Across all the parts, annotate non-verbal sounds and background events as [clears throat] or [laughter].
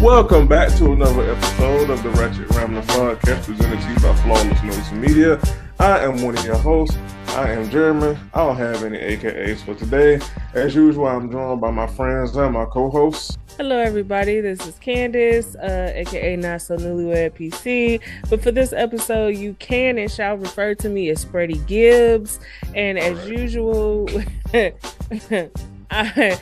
Welcome back to another episode of the Ratchet Ramblings Podcast presented to you by Flawless Noise Media. I am one of your hosts. I am Jeremy. I don't have any AKAs for today. As usual, I'm joined by my friends and my co-hosts. Hello, everybody. This is Candace, uh, aka Not So Newlywed PC. But for this episode, you can and shall refer to me as Freddie Gibbs. And as usual, [laughs] I.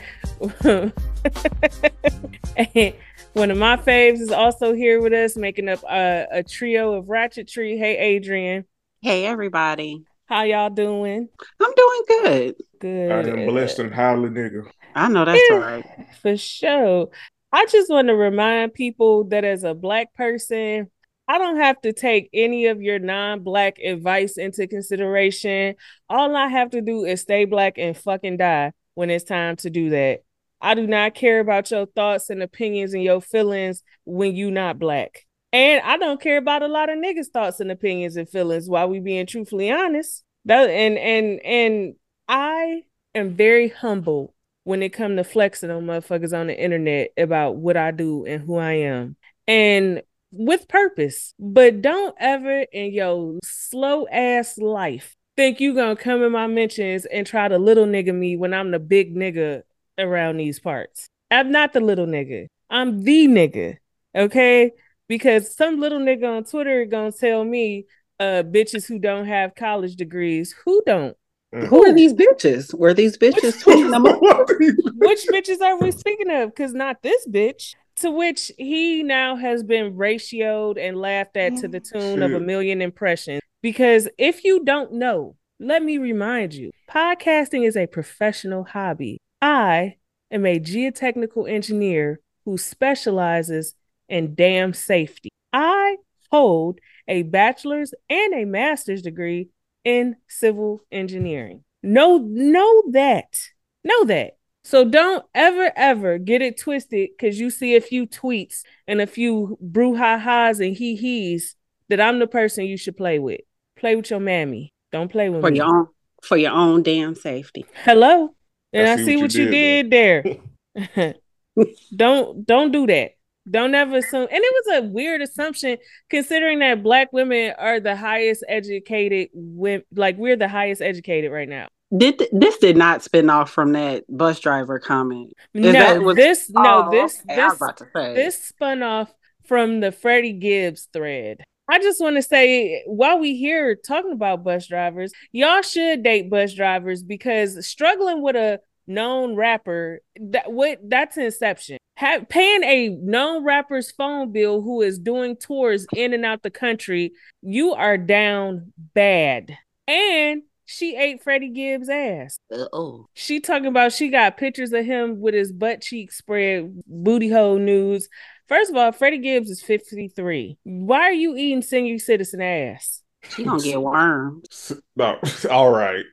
[laughs] One of my faves is also here with us, making up a, a trio of Ratchet Tree. Hey, Adrian. Hey, everybody. How y'all doing? I'm doing good. Good. I am blessed and highly nigga. I know that's Yeah. right. For sure. I just want to remind people that as a black person, I don't have to take any of your non-black advice into consideration. All I have to do is stay black and fucking die when it's time to do that. I do not care about your thoughts and opinions and your feelings when you not black. And I don't care about a lot of niggas' thoughts and opinions and feelings while we being truthfully honest. That and and and I am very humble when it come to flexing on motherfuckers on the internet about what I do and who I am. And with purpose. But don't ever in your slow ass life think you gonna come in my mentions and try to little nigga me when I'm the big nigga around these parts. I'm not the little nigga. I'm the nigga. Okay? Because some little nigga on Twitter gonna tell me uh bitches who don't have college degrees who don't. Who are these bitches? Were these bitches tweeting them? [laughs] Which bitches are we speaking of? Because not this bitch. To which he now has been ratioed and laughed at to the tune of a million impressions. Because if you don't know, let me remind you podcasting is a professional hobby. I am a geotechnical engineer who specializes in dam safety. I hold a bachelor's and a master's degree in civil engineering. Know, know that. Know that. So don't ever, ever get it twisted because you see a few tweets and a few brouhahas and hee hees that I'm the person you should play with. Play with your mammy. Don't play with for me. your own for your own damn safety. Hello. And I I, see see, what what you you did did there. [laughs] [laughs] don't don't do that. Don't ever assume. And it was a weird assumption considering that black women are the highest educated women. Like we're the highest educated right now. Did this did not spin off from that bus driver comment? Is no, that what- this no Oh, this okay, I was this about to say. this spun off from the Freddie Gibbs thread. I just want to say while we here talking about bus drivers, y'all should date bus drivers because struggling with a known rapper that what that's inception. Have, paying a known rapper's phone bill who is doing tours in and out the country, you are down bad. And she ate Freddie Gibbs' ass. oh, She talking about she got pictures of him with his butt cheek spread, booty hole nudes. First of all, Freddie Gibbs is 53. Why are you eating senior citizen ass? she gonna get worms. No, [laughs] all right.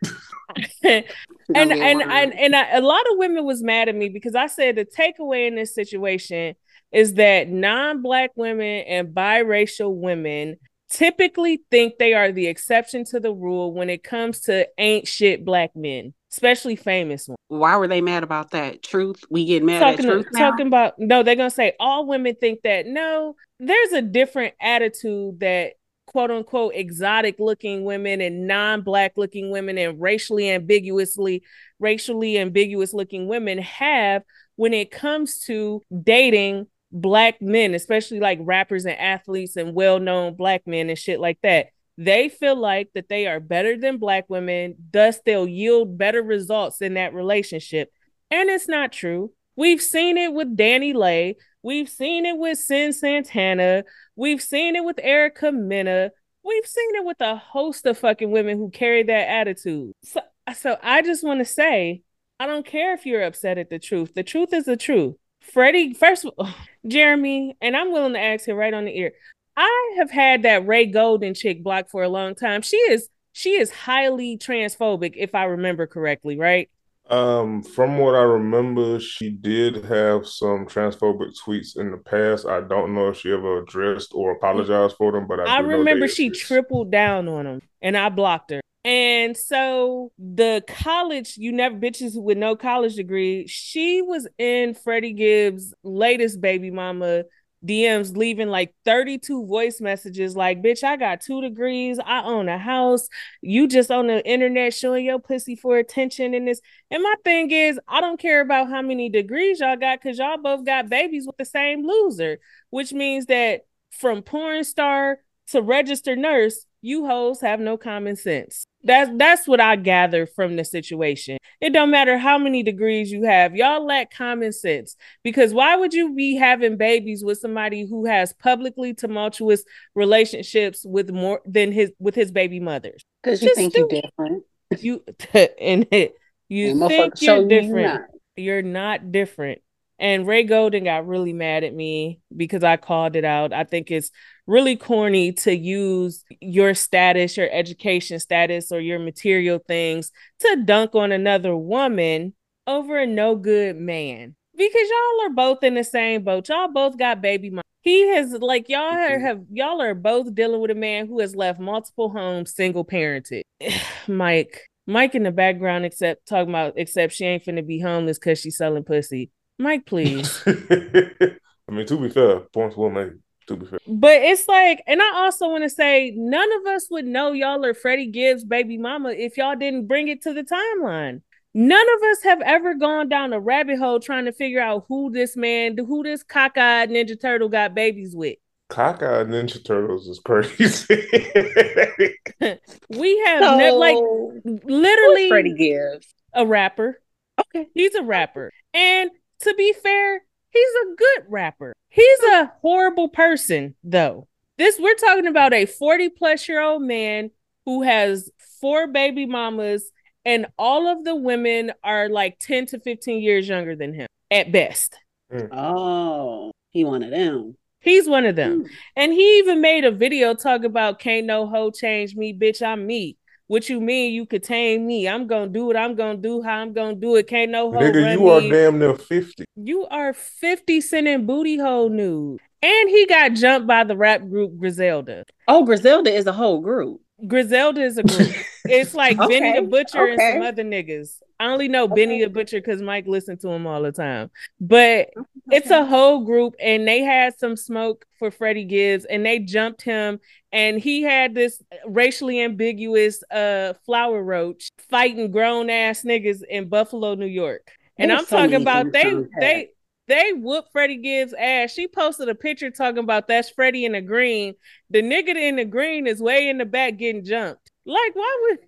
and She and and worms. and I, a lot of women was mad at me because I said the takeaway in this situation is that non-black women and biracial women typically think they are the exception to the rule when it comes to ain't shit black men, especially famous ones. Why were they mad about that? Truth? We get mad talking at truth now? talking about no they're gonna say all women think that no there's a different attitude that quote unquote exotic looking women and non-black looking women and racially ambiguously racially ambiguous looking women have when it comes to dating black men especially like rappers and athletes and well-known black men and shit like that they feel like that they are better than black women thus they'll yield better results in that relationship and it's not true. We've seen it with DaniLeigh. We've seen it with Cyn Santana. We've seen it with Erica Mena. We've seen it with a host of fucking women who carry that attitude. So, so I just want to say, I don't care if you're upset at the truth. The truth is the truth. Freddie, first [laughs] Jeremy, and I'm willing to ask him right on the ear. I have had that Ray Golden chick blocked for a long time. She is she is highly transphobic, if I remember correctly, right? Um, from what I remember, she did have some transphobic tweets in the past. I don't know if she ever addressed or apologized for them, but I, I remember she tripled down on them, and I blocked her. And so the college, you never bitches with no college degree, she was in Freddie Gibbs' latest baby mama DMs leaving like 32 voice messages like, bitch, I got two degrees. I own a house. You just on the internet showing your pussy for attention in this. And my thing is, I don't care about how many degrees y'all got because y'all both got babies with the same loser, which means that from porn star to register nurse, you hoes have no common sense. That's that's what I gather from the situation. It don't matter how many degrees you have, y'all lack common sense. Because why would you be having babies with somebody who has publicly tumultuous relationships with more than his with his baby mothers? Because you Just think you're different. You [laughs] and you And think you're you different not. you're not different. And Ray Golden got really mad at me because I called it out. I think it's really corny to use your status, your education status, or your material things to dunk on another woman over a no good man. Because y'all are both in the same boat. Y'all both got baby mom. He has like y'all are, have y'all are both dealing with a man who has left multiple homes single parented. [sighs] Mike, Mike in the background, except talking about except she ain't finna be homeless because she's selling pussy. Mike, please. [laughs] I mean, to be fair, points will made. To be fair, but it's like, and I also want to say, none of us would know y'all are Freddie Gibbs' baby mama if y'all didn't bring it to the timeline. None of us have ever gone down a rabbit hole trying to figure out who this man, who this cockeyed Ninja Turtle got babies with. cockeyed Ninja Turtles is crazy. [laughs] We have ne- like literally Freddie Gibbs. a rapper. Okay. He's a rapper. And to be fair, he's a good rapper. He's a horrible person, though. This we're talking about a 40 plus year old man who has four baby mamas, and all of the women are like 10 to 15 years younger than him at best. Oh, he one of them. He's one of them. Hmm. And he even made a video talk about can't no hoe change me, bitch. I'm me. What you mean you could tame me? I'm gonna do what I'm gonna do, how I'm gonna do it. Can't no hoe Nigga, run you are damn near 50. You are 50 cent in booty hole nude. And he got jumped by the rap group Griselda. Oh, Griselda is a whole group. Griselda is a group. it's like [laughs] Benny the Okay, Butcher and some other niggas. I only know Benny the Butcher because Mike listened to him all the time. But it's a whole group, and they had some smoke for Freddie Gibbs, and they jumped him, and he had this racially ambiguous uh flower roach fighting grown ass niggas in Buffalo, New York. And There's I'm so talking about they they they whooped Freddie Gibbs ass. She posted a picture talking about that's Freddie in the green. The nigga in the green is way in the back getting jumped. Like, why would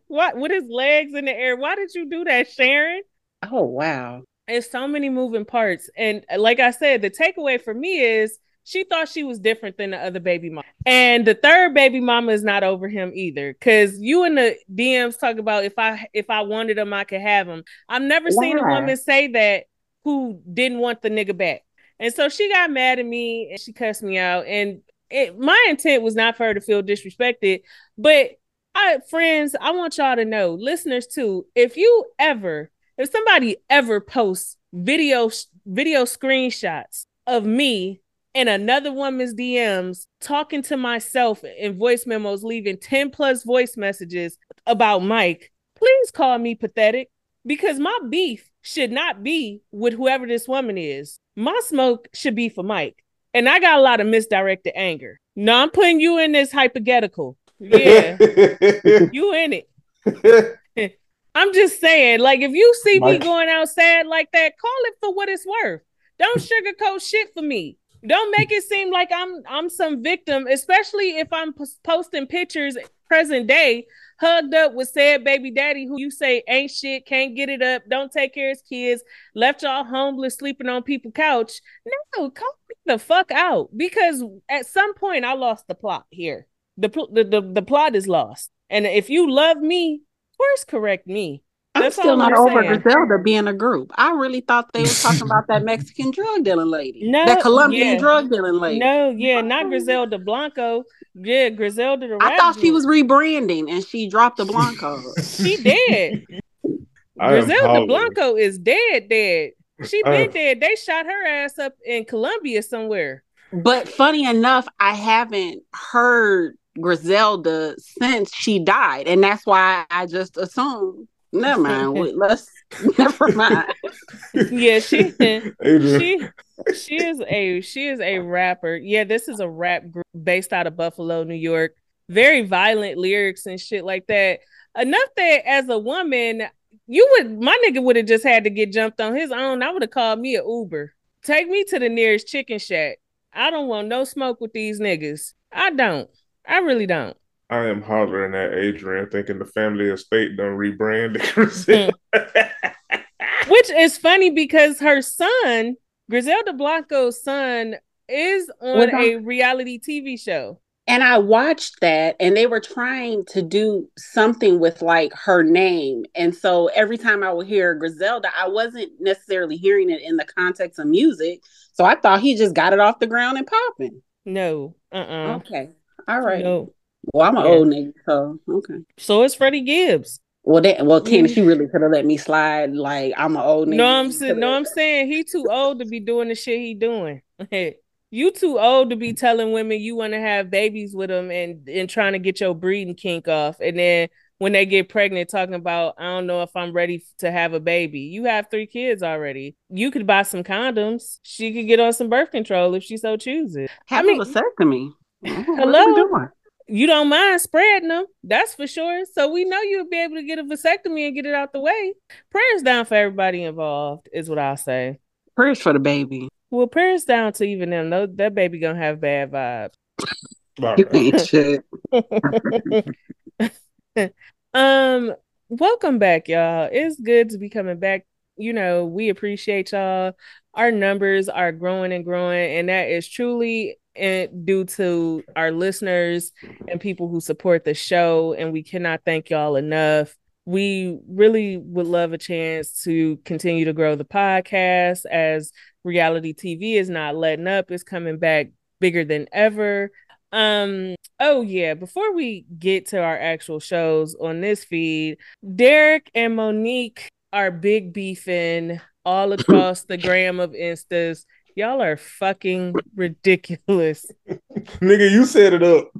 [laughs] why with his legs in the air? Why did you do that, Sharon? Oh wow. It's so many moving parts. And uh, like I said, the takeaway for me is she thought she was different than the other baby mama. And the third baby mama is not over him either. Cause you in the DMs talk about if I if I wanted him, I could have him. I've never seen a woman say that who didn't want the nigga back. And so she got mad at me and she cussed me out. And it, my intent was not for her to feel disrespected, but I friends, I want y'all to know, listeners too, if you ever, if somebody ever posts video video screenshots of me in another woman's DMs talking to myself in voice memos, leaving 10 plus voice messages about Mike, please call me pathetic because my beef should not be with whoever this woman is. My smoke should be for Mike. And I got a lot of misdirected anger. No, I'm putting you in this hypothetical. Yeah, [laughs] you in it. [laughs] I'm just saying, like, if you see me going out sad like that, call it for what it's worth. Don't sugarcoat shit for me. Don't make it seem like I'm I'm some victim, especially if I'm p- posting pictures present day hugged up with said baby daddy who you say ain't shit, can't get it up, don't take care of his kids, left y'all homeless, sleeping on people's couch. No, call me the fuck out because at some point I lost the plot here. The the, the, the plot is lost. And if you love me, course correct me. I'm That's still not we're over saying. Griselda being a group. I really thought they were talking about that [laughs] Mexican drug dealing lady. No, that Colombian yeah. drug dealing lady. No, yeah, not Griselda Blanco. Yeah, Griselda the I rap thought she was rebranding and she dropped the Blanco. [laughs] She did. [laughs] I Griselda. Blanco is dead, dead. She I been dead. They shot her ass up in Colombia somewhere. But funny enough, I haven't heard Griselda since she died, and that's why I just assumed. Never [laughs] mind. we- Let's [laughs] never mind. Yeah, she [laughs] Adrian. she she is a she is a rapper. Yeah, this is a rap group based out of Buffalo, New York. Very violent lyrics and shit like that. Enough that as a woman, you would my nigga would have just had to get jumped on his own. I would have called me an Uber. Take me to the nearest chicken shack. I don't want no smoke with these niggas. I don't. I really don't. I am hollering at Adrian, thinking the family estate done rebranded Griselda. [laughs] Mm. Which is funny because her son, Griselda Blanco's son, is on Was on- a reality TV show. And I watched that, and they were trying to do something with like her name. And so every time I would hear Griselda, I wasn't necessarily hearing it in the context of music. So I thought he just got it off the ground and popping. No, uh-uh. Okay. All right. No. Well, I'm an Yeah. old nigga, so okay. So it's Freddie Gibbs. Well, that well, Mm. you really could have let me slide. Like I'm an old nigga. No, I'm saying, no, I'm saying he too old to be doing the shit he doing. [laughs] you too old to be telling women you want to have babies with them and and trying to get your breeding kink off, and then when they get pregnant, talking about I don't know if I'm ready to have a baby. You have three kids already. You could buy some condoms. She could get on some birth control if she so chooses. have I mean- a vasectomy. What are we Hello? Doing? You don't mind spreading them, that's for sure. So we know you'll be able to get a vasectomy and get it out the way. Prayers down for everybody involved, is what I'll say. Prayers for the baby. Well, prayers down to even them. No, that baby gonna have bad vibes. You right. ain't shit. [laughs] um, welcome back, y'all. It's good to be coming back. You know, we appreciate y'all. Our numbers are growing and growing, and that is truly and due to our listeners and people who support the show. And we cannot thank y'all enough. We really would love a chance to continue to grow the podcast as reality TV is not letting up. It's coming back bigger than ever. Um, oh yeah, before we get to our actual shows on this feed, Derek and Monique are big beefing all across the gram of instas. Y'all are fucking ridiculous. [laughs] Nigga, you set it up.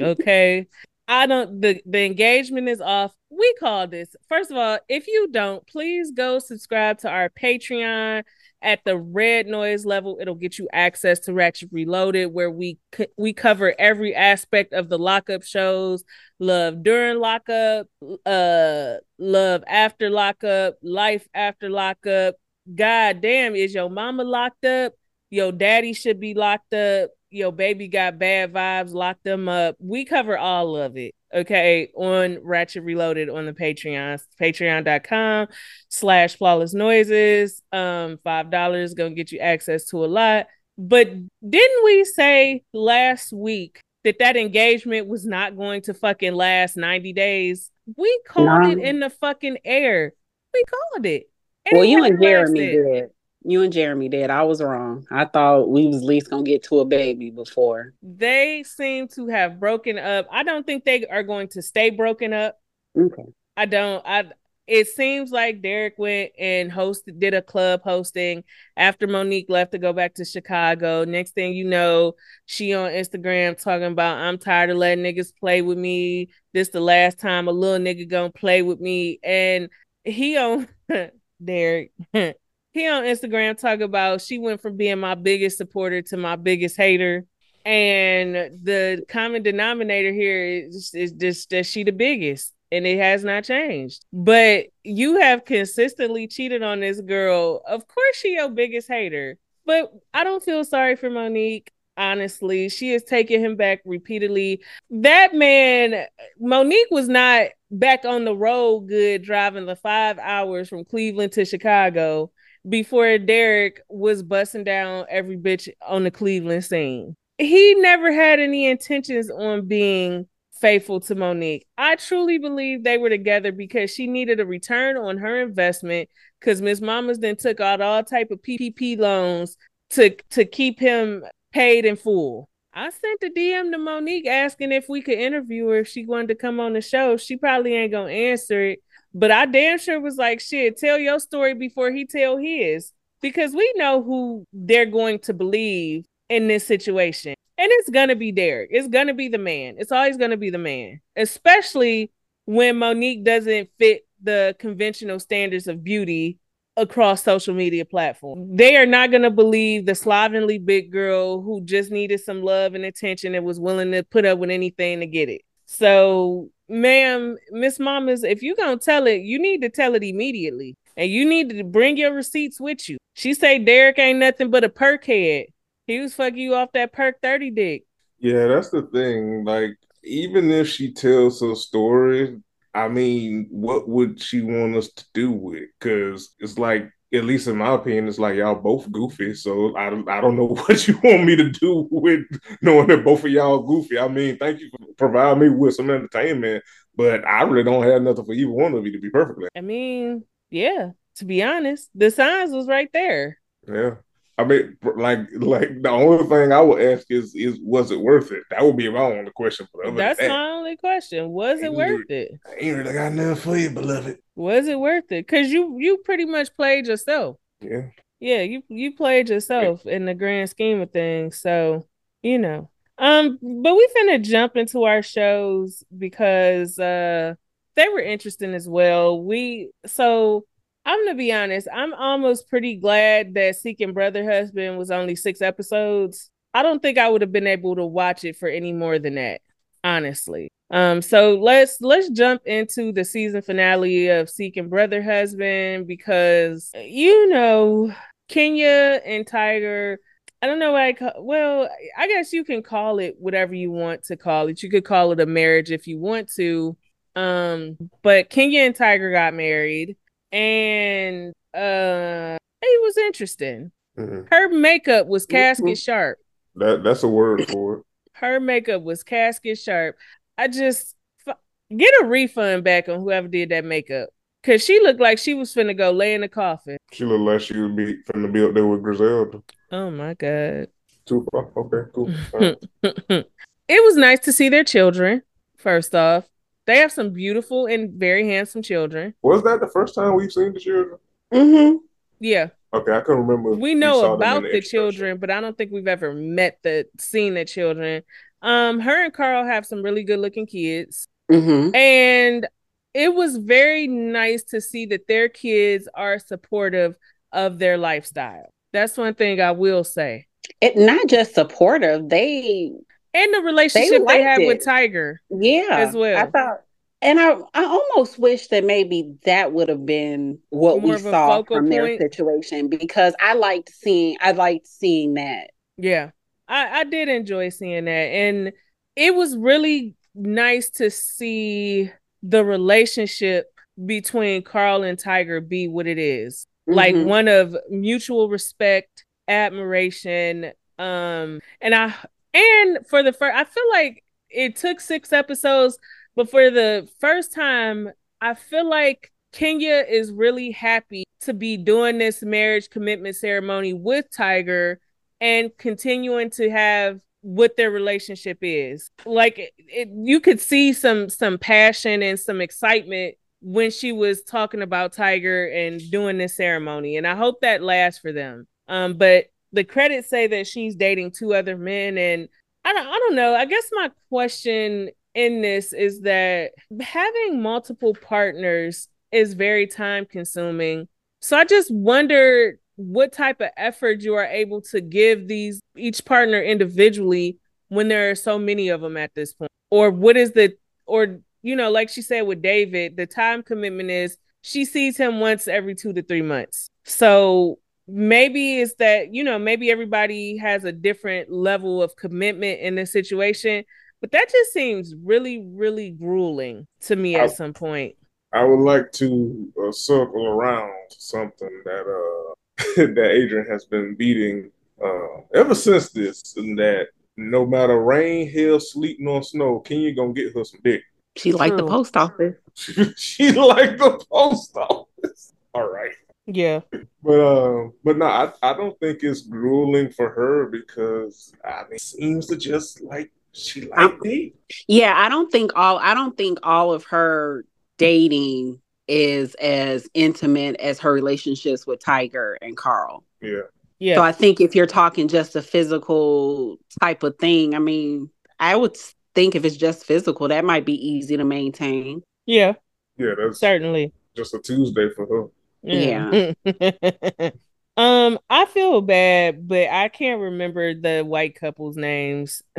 Okay. I don't the the engagement is off. We call this. First of all, if you don't, please go subscribe to our Patreon at the red noise level. It'll get you access to Ratchet Reloaded where we we cover every aspect of the lockup shows, love during lockup, uh love after lockup, life after lockup. God damn, is your mama locked up? Your daddy should be locked up. Your baby got bad vibes, lock them up. We cover all of it, okay, on Ratchet Reloaded on the Patreon, patreon.com slash flawless noises. Um, five dollars gonna get you access to a lot. But didn't we say last week that that engagement was not going to fucking last 90 days? We called it in the fucking air. We called it. Well, you and Jeremy lasted. did. You and Jeremy did. I was wrong. I thought we was at least gonna get to a baby before. They seem to have broken up. I don't think they are going to stay broken up. Okay. I don't. I. It seems like Derek went and hosted, did a club hosting after Monique left to go back to Chicago. Next thing you know, she on Instagram talking about I'm tired of letting niggas play with me. This the last time a little nigga gonna play with me. And he on [laughs] Derek. [laughs] he on Instagram talk about she went from being my biggest supporter to my biggest hater. And the common denominator here is, is just that she the biggest and it has not changed. But you have consistently cheated on this girl. Of course, she your biggest hater. But I don't feel sorry for Monique. Honestly, she has taken him back repeatedly. That man, Monique was not back on the road good driving the five hours from Cleveland to Chicago before Derek was busting down every bitch on the Cleveland scene. He never had any intentions on being faithful to Monique. I truly believe they were together because she needed a return on her investment because Miss Mamas then took out all type of PPP loans to to keep him paid in full. I sent a DM to Monique asking if we could interview her if she wanted to come on the show. She probably ain't gonna answer it. But I damn sure was like, shit, tell your story before he tell his. Because we know who they're going to believe in this situation. And it's gonna be Derek. It's gonna be the man. It's always gonna be the man. Especially when Monique doesn't fit the conventional standards of beauty across social media platforms. They are not going to believe the slovenly big girl who just needed some love and attention and was willing to put up with anything to get it. So, ma'am, Miss Mamas, if you're going to tell it, you need to tell it immediately. And you need to bring your receipts with you. She say Derek ain't nothing but a perk head. He was fucking you off that perk 30 dick. Yeah, that's the thing. Like, even if she tells her story, I mean, what would she want us to do with? Because it's like, at least in my opinion, it's like y'all both goofy. So I, I don't know [laughs] what you want me to do with knowing that both of y'all goofy. I mean, thank you for providing me with some entertainment, but I really don't have nothing for either one of you to be perfectly. I mean, yeah, to be honest, the signs was right there. Yeah. I mean, like, like the only thing I would ask is, is was it worth it? That would be my only question. For That's that, my only question. Was it worth really, it? I ain't really got nothing for you, beloved. Was it worth it? Because you you pretty much played yourself. Yeah. Yeah, you you played yourself yeah. in the grand scheme of things. So you know, um, but we finna jump into our shows because uh they were interesting as well. We so I'm gonna be honest. I'm almost pretty glad that Seeking Brother Husband was only six episodes. I don't think I would have been able to watch it for any more than that, honestly. Um, so let's let's jump into the season finale of Seeking Brother Husband because you know Kenya and Tiger. I don't know what I call. Well, I guess you can call it whatever you want to call it. You could call it a marriage if you want to. Um, but Kenya and Tiger got married and uh it was interesting. Mm-hmm. Her makeup was casket mm-hmm. sharp. That that's a word for it. Her makeup was casket sharp. I just f- get a refund back on whoever did that makeup. Cause she looked like she was finna go lay in the coffin. She looked like she would be finna be up there with Griselda. Oh my god. Too far. Okay, cool. [laughs] Right. [laughs] it was nice to see their children, first off. They have some beautiful and very handsome children. Was that the first time we've seen the children? Mm-hmm. Yeah. Okay, I can remember. We know about the, the children, but I don't think we've ever met the seen the children. Um, her and Carl have some really good looking kids, mm-hmm. and it was very nice to see that their kids are supportive of their lifestyle. That's one thing I will say. It not just supportive; they and the relationship they, they have it. with Tiger. Yeah, as well. I thought, and I, I almost wish that maybe that would have been what More we saw from point. their situation because I liked seeing, I liked seeing that. Yeah, I, I did enjoy seeing that, and it was really nice to see the relationship between Carl and Tiger be what it is. Mm-hmm. Like one of mutual respect, admiration, um and i and for the first, I feel like it took six episodes, but for the first time, I feel like Kenya is really happy to be doing this marriage commitment ceremony with Tiger and continuing to have what their relationship is. Like it, it, you could see some some passion and some excitement when she was talking about Tiger and doing this ceremony, and I hope that lasts for them. Um, but the credits say that she's dating two other men and I don't I don't know. I guess my question in this is that having multiple partners is very time consuming. So I just wonder what type of effort you are able to give these each partner individually when there are so many of them at this point. Or what is the or you know, like she said with David, the time commitment is she sees him once every 2 to 3 months. So maybe it's that you know maybe everybody has a different level of commitment in this situation but that just seems really really grueling to me at I, some point. I would like to uh, circle around something that uh [laughs] that adrian has been beating uh ever since this and that no matter rain hail sleet nor snow kenya gonna get her some dick. She like the post office. She, [laughs] she like the post office. All right. Yeah. But uh, but no, I, I don't think it's grueling for her because I mean seems to just like she like me. Yeah, I don't think all I don't think all of her dating is as intimate as her relationships with Tiger and Carl. Yeah. Yeah. So I think if you're talking just a physical type of thing, I mean, I would think if it's just physical, that might be easy to maintain. yeah, Yeah, that's certainly. just a Tuesday for her. Yeah. [laughs] um, I feel bad, but I can't remember the white couple's names. [laughs]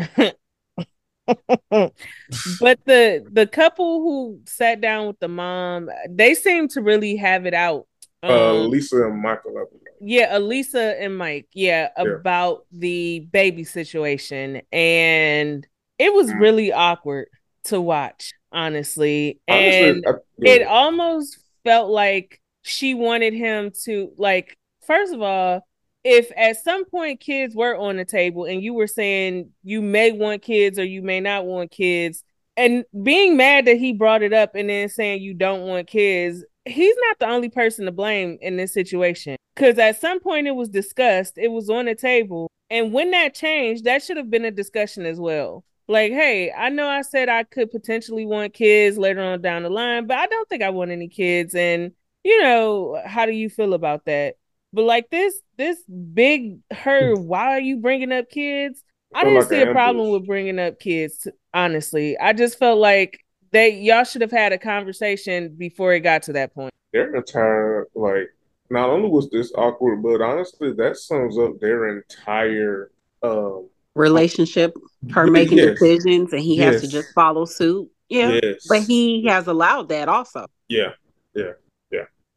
but the the couple who sat down with the mom, they seem to really have it out. Uh, Um, Lisa and Michael. Yeah, Elisa and Mike, yeah, Yeah. about the baby situation. And it was Mm. really awkward to watch, honestly. Honestly, And I- yeah. it almost felt like she wanted him to like first of all if at some point kids were on the table and you were saying you may want kids or you may not want kids and being mad that he brought it up and then saying you don't want kids he's not the only person to blame in this situation. Because at some point it was discussed it was on the table and when that changed that should have been a discussion as well. Like hey i know i said i could potentially want kids later on down the line but i don't think i want any kids and you know how do you feel about that but like this this big her why are you bringing up kids i didn't like see a problem with bringing up kids honestly i just felt like they y'all should have had a conversation before it got to that point their entire like not only was this awkward, but honestly, that sums up their entire um Relationship, [laughs] her making yes. decisions, and he has to just follow suit. Yeah. yes. But he has allowed that also. Yeah, yeah,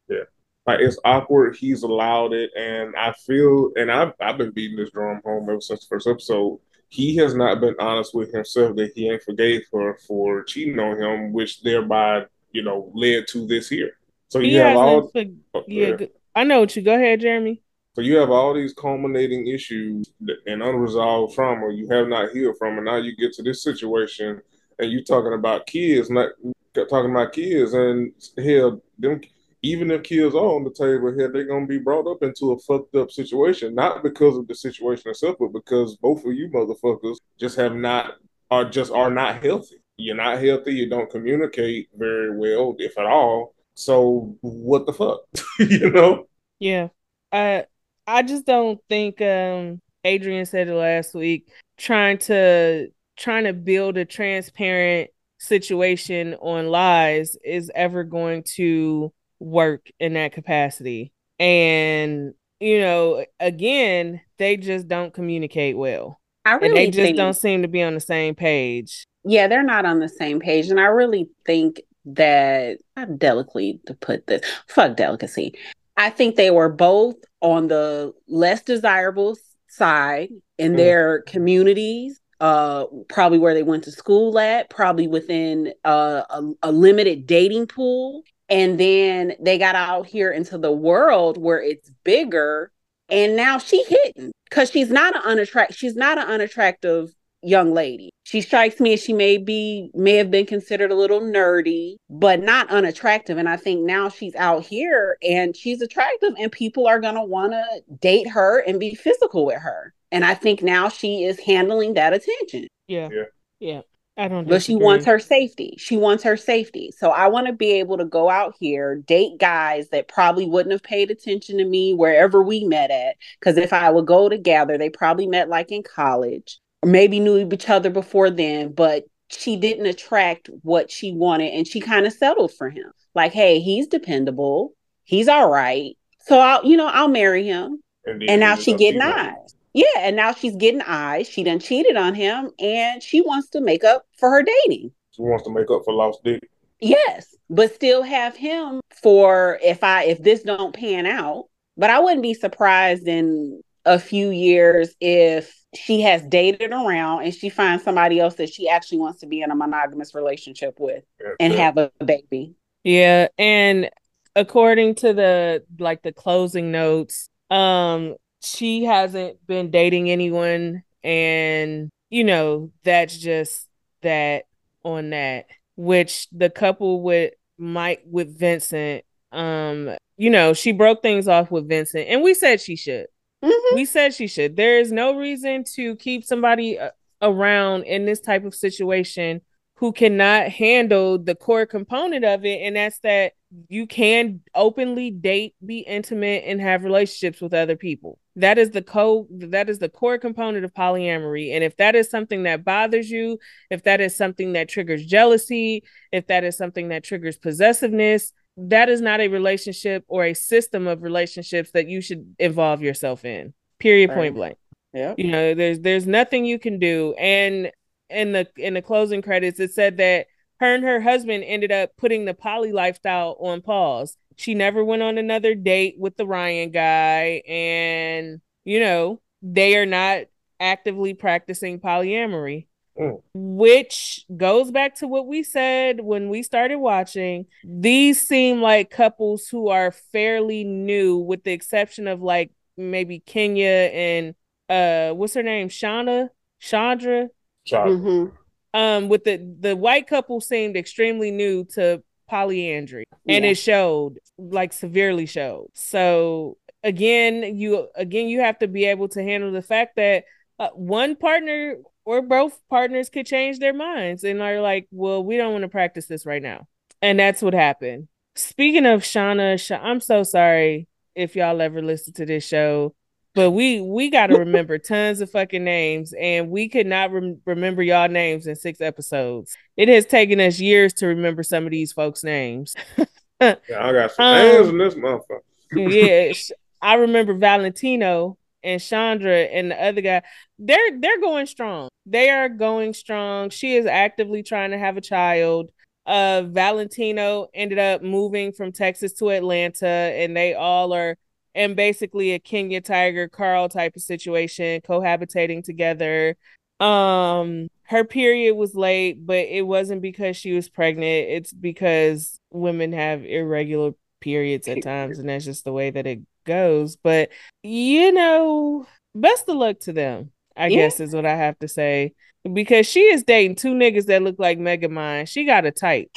yeah, yeah. Like it's awkward. He's allowed it, and I feel, and I've I've been beating this drum home ever since the first episode. He has not been honest with himself that he ain't forgave her for cheating on him, which thereby, you know, led to this here. So he you have all, for- oh, yeah go- i know what you go ahead jeremy so you have all these culminating issues and unresolved trauma you have not healed from, and now you get to this situation, and you talking about kids, not talking about kids, and hell, them even if kids are on the table here, they're gonna be brought up into a fucked up situation, not because of the situation itself, but because both of you motherfuckers just have not are just are not healthy. You're not healthy. You don't communicate very well, if at all. So what the fuck, [laughs] you know? Yeah. I I just don't think um Adrian said it last week trying to trying to build a transparent situation on lies is ever going to work in that capacity. And you know, again, they just don't communicate well. I And really they just think, don't seem to be on the same page. yeah, they're not on the same page. And I really think that, how delicately to put this, fuck delicacy. I think they were both on the less desirable side in Mm. their communities, uh, probably where they went to school at, probably within uh, a, a limited dating pool. And then they got out here into the world where it's bigger. And now she hitting because she's not an unattract she's not an unattractive young lady. She strikes me as she may be may have been considered a little nerdy, but not unattractive. And I think now she's out here and she's attractive, and people are gonna want to date her and be physical with her. And I think now she is handling that attention. Yeah. Yeah. Yeah. I don't But she wants her safety. She wants her safety. So I want to be able to go out here, date guys that probably wouldn't have paid attention to me wherever we met at. Because if I would go together, they probably met like in college, or maybe knew each other before then, but she didn't attract what she wanted and she kind of settled for him. Like, hey, he's dependable. He's all right. So I'll, you know, I'll marry him. then And now she know, getting eyes. Yeah, and now she's getting eyes. She done cheated on him and she wants to make up for her dating. She wants to make up for lost dick. Yes, but still have him for if I if this don't pan out. But I wouldn't be surprised in a few years if she has dated around and she finds somebody else that she actually wants to be in a monogamous relationship with and Yeah. have a baby. Yeah, and according to the like the closing notes, um she hasn't been dating anyone and you know, that's just that on that which the couple with Mike with Vincent um you know, she broke things off with Vincent and we said she should. Mhm. We said she should. There is no reason to keep somebody uh, around in this type of situation who cannot handle the core component of it, and that's that you can openly date, be intimate, and have relationships with other people. That is the co that is the core component of polyamory. And if that is something that bothers you, if that is something that triggers jealousy, if that is something that triggers possessiveness, that is not a relationship or a system of relationships that you should involve yourself in. Period Right. point blank. Yeah. You know, there's there's nothing you can do. And in the in the closing credits, it said that her and her husband ended up putting the poly lifestyle on pause. She never went on another date with the Ryan guy, and you know, they are not actively practicing polyamory. Mm. Which goes back to what we said when we started watching. These seem like couples who are fairly new, with the exception of like maybe Kenya and uh what's her name? Shauna? Chandra? Child. Mhm. Um with the the white couple seemed extremely new to polyandry. And Yeah. it showed like severely showed. So again you again you have to be able to handle the fact that uh, one partner or both partners could change their minds and are like well we don't want to practice this right now. And that's what happened. Speaking of shauna Sha- i'm so sorry if y'all ever listen to this show but we we got to remember tons of fucking names and we could not rem- remember y'all names in six episodes. It has taken us years to remember some of these folks names. [laughs] Yeah, I got some Um, names in this motherfucker. yeah i remember valentino and chandra and the other guy. They're they're going strong. They are going strong. She is actively trying to have a child. Uh valentino ended up moving from texas to atlanta and they all are in basically a kenya tiger carl type of situation cohabitating together. Um her period was late but it wasn't because she was pregnant. It's because women have irregular periods at times and that's just the way that it goes. But you know best of luck to them i Yeah. guess is what i have to say. Because she is dating two niggas that look like Megamind. she got a type.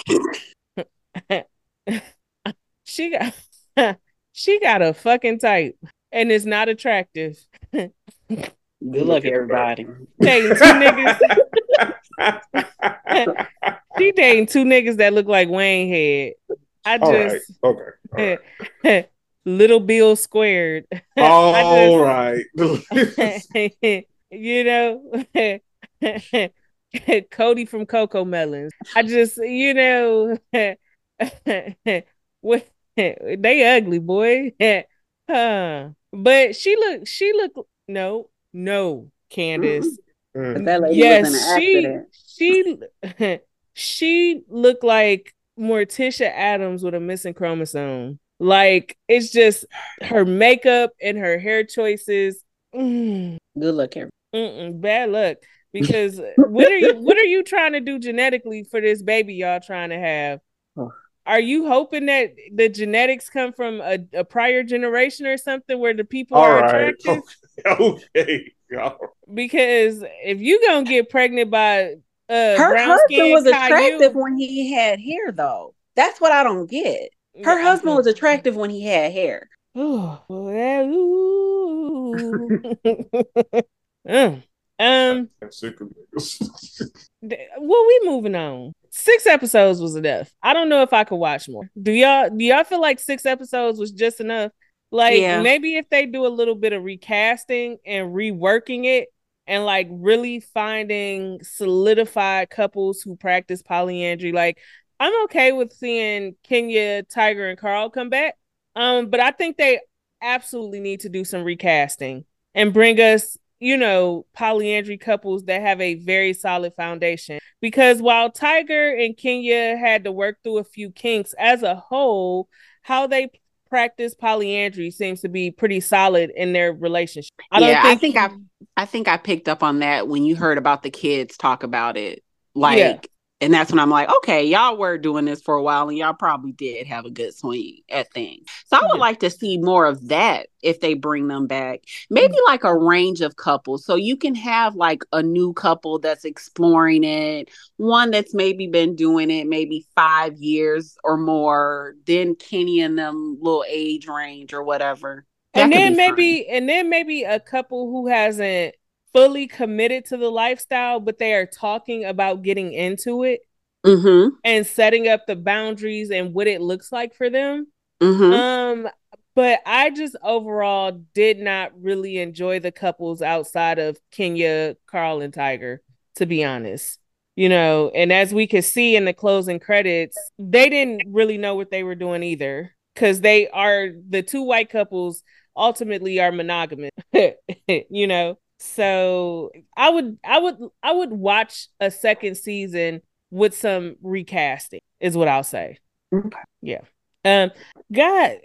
[laughs] She got [laughs] she got a fucking type and it's not attractive Good luck, everybody. dating two niggas [laughs] she dating two niggas that look like Wayne head. I All right. just Okay. All right. [laughs] little Bill squared. [laughs] All I right. you know, Cody from Cocomelons. I just, you know, what [laughs] they ugly boy. [laughs] huh. But she look, she look. No, no, Candace. Mm. That lady yes, was an she she [laughs] she looked like Morticia Addams with a missing chromosome. Like it's just her makeup and her hair choices. Mm, [sighs] Good luck, everybody. mm-mm, bad luck. Because what are you what are you trying to do genetically for this baby y'all trying to have? Oh. Are you hoping that the genetics come from a, a prior generation or something where the people All are right. attractive? [laughs] Okay. Y'all. Because if you gonna get pregnant by uh Her brown husband skin was Caillou- attractive when he had hair, though. That's what I don't get. Her husband was attractive when he had hair. [sighs] Oh, well, ooh. [laughs] Mm. Um, I'm sick of niggas. well, we moving on. Six episodes was enough. I don't know if I could watch more. Do y'all do y'all feel like six episodes was just enough? Like Yeah. maybe if they do a little bit of recasting and reworking it and like really finding solidified couples who practice polyandry, like I'm okay with seeing Kenya, Tiger, and Carl come back. Um, but I think they absolutely need to do some recasting and bring us, you know, polyandry couples that have a very solid foundation. Because while Tiger and Kenya had to work through a few kinks as a whole, how they practice polyandry seems to be pretty solid in their relationship. I don't Yeah, I think, think I- I think I picked up on that when you heard about the kids talk about it. Like, Yeah. And that's when I'm like, okay, y'all were doing this for a while and y'all probably did have a good swing at things. So I would Yeah. like to see more of that if they bring them back. Maybe Mm. like a range of couples. So you can have like a new couple that's exploring it, one that's maybe been doing it maybe five years or more, then Kenny and them little age range or whatever. That and then be fun. maybe and then maybe a couple who hasn't fully committed to the lifestyle but they are talking about getting into it Mm-hmm. and setting up the boundaries and what it looks like for them. Mm-hmm. Um, but I just overall did not really enjoy the couples outside of Kenya, Carl, and Tiger, to be honest. You know, and as we could see in the closing credits, they didn't really know what they were doing either. Cause they are the two white couples ultimately are monogamous, [laughs] you know. So I would I would I would watch a second season with some recasting, is what I'll say. Okay. Yeah. Um, God,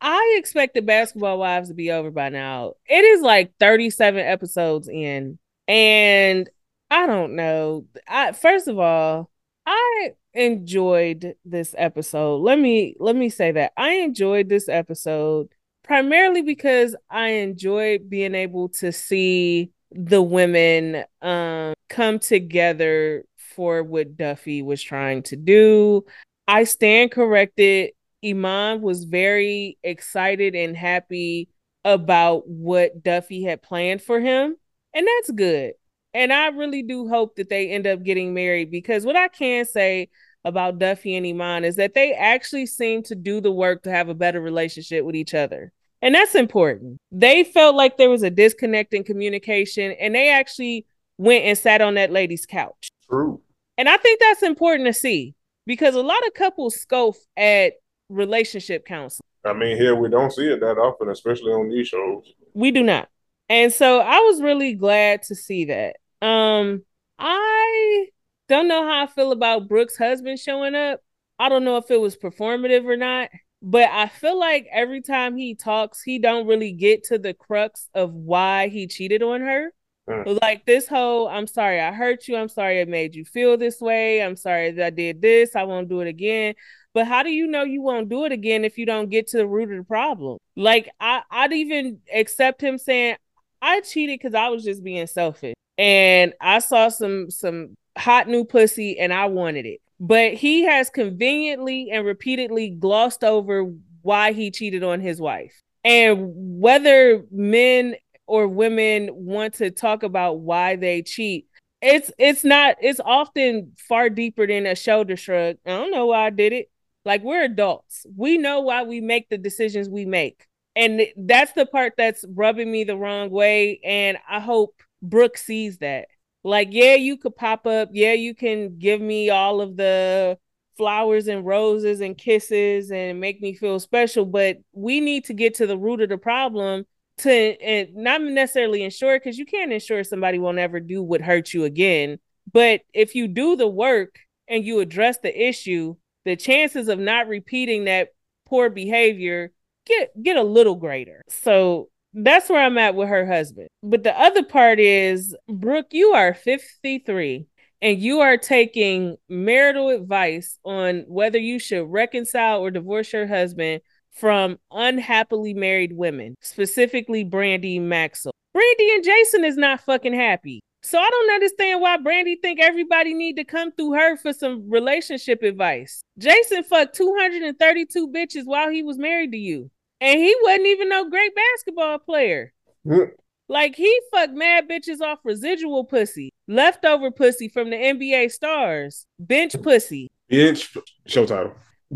I expected Basketball Wives to be over by now. It is like 37 episodes in, and I don't know. I first of all, I enjoyed this episode. Let me let me say that. I enjoyed this episode primarily because I enjoyed being able to see the women um come together for what Duffy was trying to do. I stand corrected. Iman was very excited and happy about what Duffy had planned for him. And that's good. And I really do hope that they end up getting married because what I can say about Duffy and Iman is that they actually seem to do the work to have a better relationship with each other. And that's important. They felt like there was a disconnect in communication and they actually went and sat on that lady's couch. True. And I think that's important to see because a lot of couples scoff at relationship counseling. I mean, here we don't see it that often, especially on these shows. We do not. And so I was really glad to see that. Um I don't know how I feel about Brooke's husband showing up. I don't know if it was performative or not, but I feel like every time he talks, he don't really get to the crux of why he cheated on her. Mm. Like this whole, I'm sorry I hurt you. I'm sorry I made you feel this way. I'm sorry that I did this. I won't do it again. But how do you know you won't do it again if you don't get to the root of the problem? Like I, I'd even accept him saying, I cheated because I was just being selfish. And I saw some some hot new pussy and I wanted it. But he has conveniently and repeatedly glossed over why he cheated on his wife. And whether men or women want to talk about why they cheat, it's it's not it's often far deeper than a shoulder shrug. I don't know why I did it. Like we're adults. We know why we make the decisions we make. And that's the part that's rubbing me the wrong way. And I hope Brooke sees that. Like, yeah, you could pop up. Yeah, you can give me all of the flowers and roses and kisses and make me feel special. But we need to get to the root of the problem to and not necessarily ensure because you can't ensure somebody won't ever do what hurt you again. But if you do the work and you address the issue, the chances of not repeating that poor behavior get get a little greater. So that's where I'm at with her husband. But the other part is, Brooke, you are 53 and you are taking marital advice on whether you should reconcile or divorce your husband from unhappily married women, specifically Brandi Maxwell. Brandi and Jason is not fucking happy. So I don't understand why Brandy think everybody need to come through her for some relationship advice. Jason fucked 232 bitches while he was married to you. And he wasn't even no great basketball player. Mm. Like he fucked mad bitches off residual pussy, leftover pussy from the NBA stars, bench pussy. Bench show title. [laughs]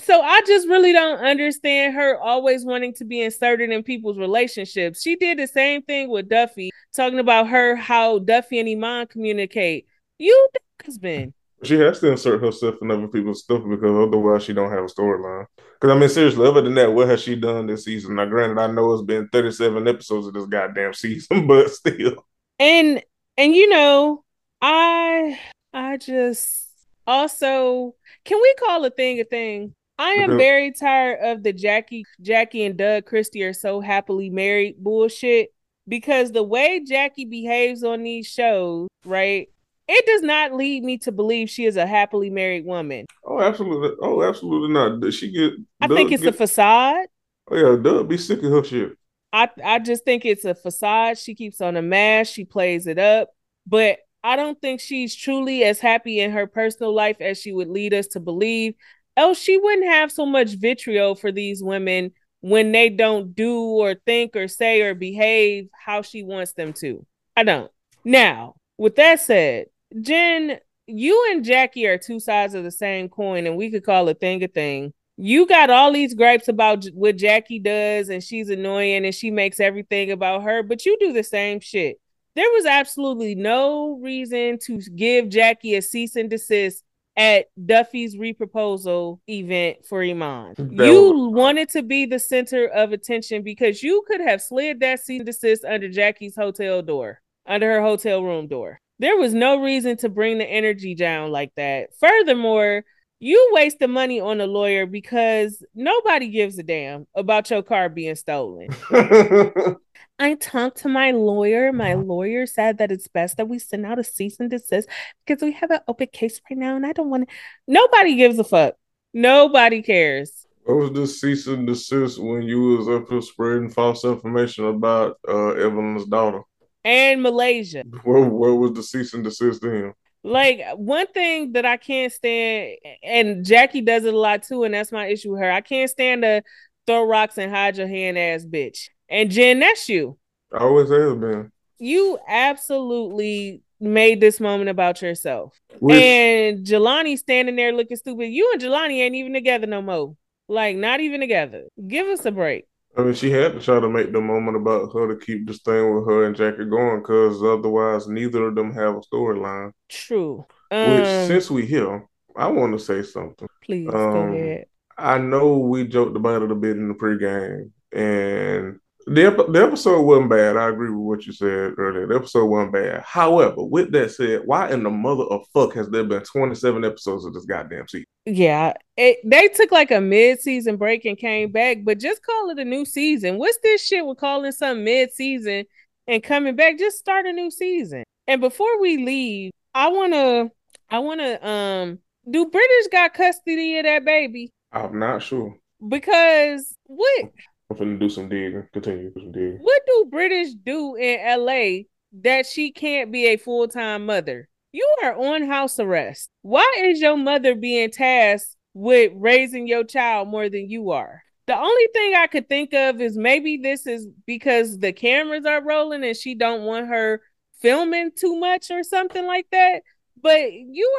So I just really don't understand her always wanting to be inserted in people's relationships. She did the same thing with Duffy, talking about her how Duffy and Iman communicate. You husband. She has to insert herself in other people's stuff because otherwise she don't have a storyline. Because I mean, seriously, other than that, what has she done this season? Now, granted, I know it's been 37 episodes of this goddamn season, [laughs] but still. And and you know, I I just also can we call a thing a thing? I am very tired of the Jackie Jackie and Doug Christie are so happily married bullshit because the way Jackie behaves on these shows, right? It does not lead me to believe she is a happily married woman. Oh, absolutely. Oh, absolutely not. Does she get? I think it's a facade. Oh yeah, Doug be sick of her shit. I I just think it's a facade. She keeps on a mask, she plays it up, but I don't think she's truly as happy in her personal life as she would lead us to believe. Else she wouldn't have so much vitriol for these women when they don't do or think or say or behave how she wants them to. I don't. Now, with that said, Jenn, you and Jackie are two sides of the same coin, and we could call a thing a thing. You got all these gripes about what Jackie does, and she's annoying, and she makes everything about her, but you do the same shit. There was absolutely no reason to give Jackie a cease and desist at Duffy's reproposal event for Iman. That you was- wanted to be the center of attention because you could have slid that cease and desist under Jackie's hotel door, under her hotel room door. There was no reason to bring the energy down like that. Furthermore, you waste the money on a lawyer because nobody gives a damn about your car being stolen. [laughs] I talked to my lawyer. My lawyer said that it's best that we send out a cease and desist because we have an open case right now, and I don't want to. Nobody gives a fuck. Nobody cares. What was this cease and desist when you was up here spreading false information about uh, Evelyn's daughter? And Malaysia, Where, where was the cease and desist then? like one thing that I can't stand, and Jackie does it a lot too, and that's my issue with her. I can't stand to throw rocks and hide your hand ass bitch. And Jenn, that's you. I always has been. You absolutely made this moment about yourself. Which, and Jelani standing there looking stupid. You and Jelani ain't even together no more. Like, not even together. Give us a break. I mean, she had to try to make the moment about her to keep this thing with her and Jackie going, because otherwise, neither of them have a storyline. True. Which, Um, since we here, I want to say something. please go um, ahead. I know we joked about it a bit in the pregame, and the, ep- the episode wasn't bad. I agree with what you said earlier. The episode wasn't bad. However, with that said, why in the mother of fuck has there been 27 episodes of this goddamn season? Yeah, it, they took like a mid-season break and came back, but just call it a new season. What's this shit with calling some mid-season and coming back? Just start a new season. And before we leave, I wanna, I wanna, um, do Brittish got custody of that baby? I'm not sure. Because what I'm finna do some digging. Continue some digging. what do Brittish do in LA that she can't be a full-time mother? You are on house arrest. Why is your mother being tasked with raising your child more than you are? The only thing I could think of is maybe this is because the cameras are rolling and she don't want her filming too much or something like that. But you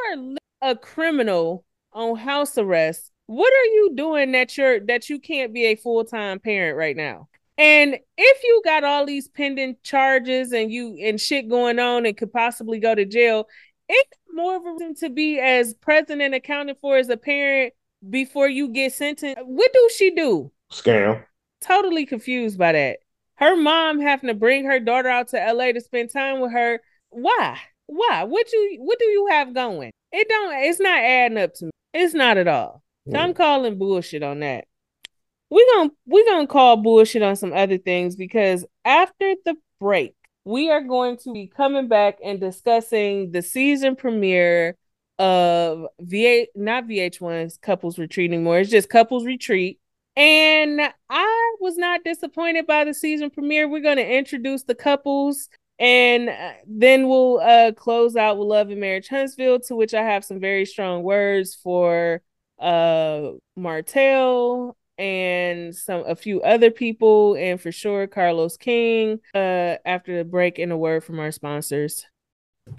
are a criminal on house arrest. What are you doing that you're that you can't be a full-time parent right now? And if you got all these pending charges and you and shit going on and could possibly go to jail, it's more of a reason to be as present and accounted for as a parent before you get sentenced. What do she do? Scam. Totally confused by that. Her mom having to bring her daughter out to LA to spend time with her. Why? Why? What you what do you have going? It don't it's not adding up to me. It's not at all. So I'm calling bullshit on that. We're gonna we're gonna call bullshit on some other things because after the break, we are going to be coming back and discussing the season premiere of VH not VH1's Couples Retreat anymore. It's just Couples Retreat. And I was not disappointed by the season premiere. We're going to introduce the couples and uh, then we'll uh close out with Love and Marriage Huntsville, to which I have some very strong words for uh Martell and some a few other people and for sure Carlos King uh after the break and a word from our sponsors.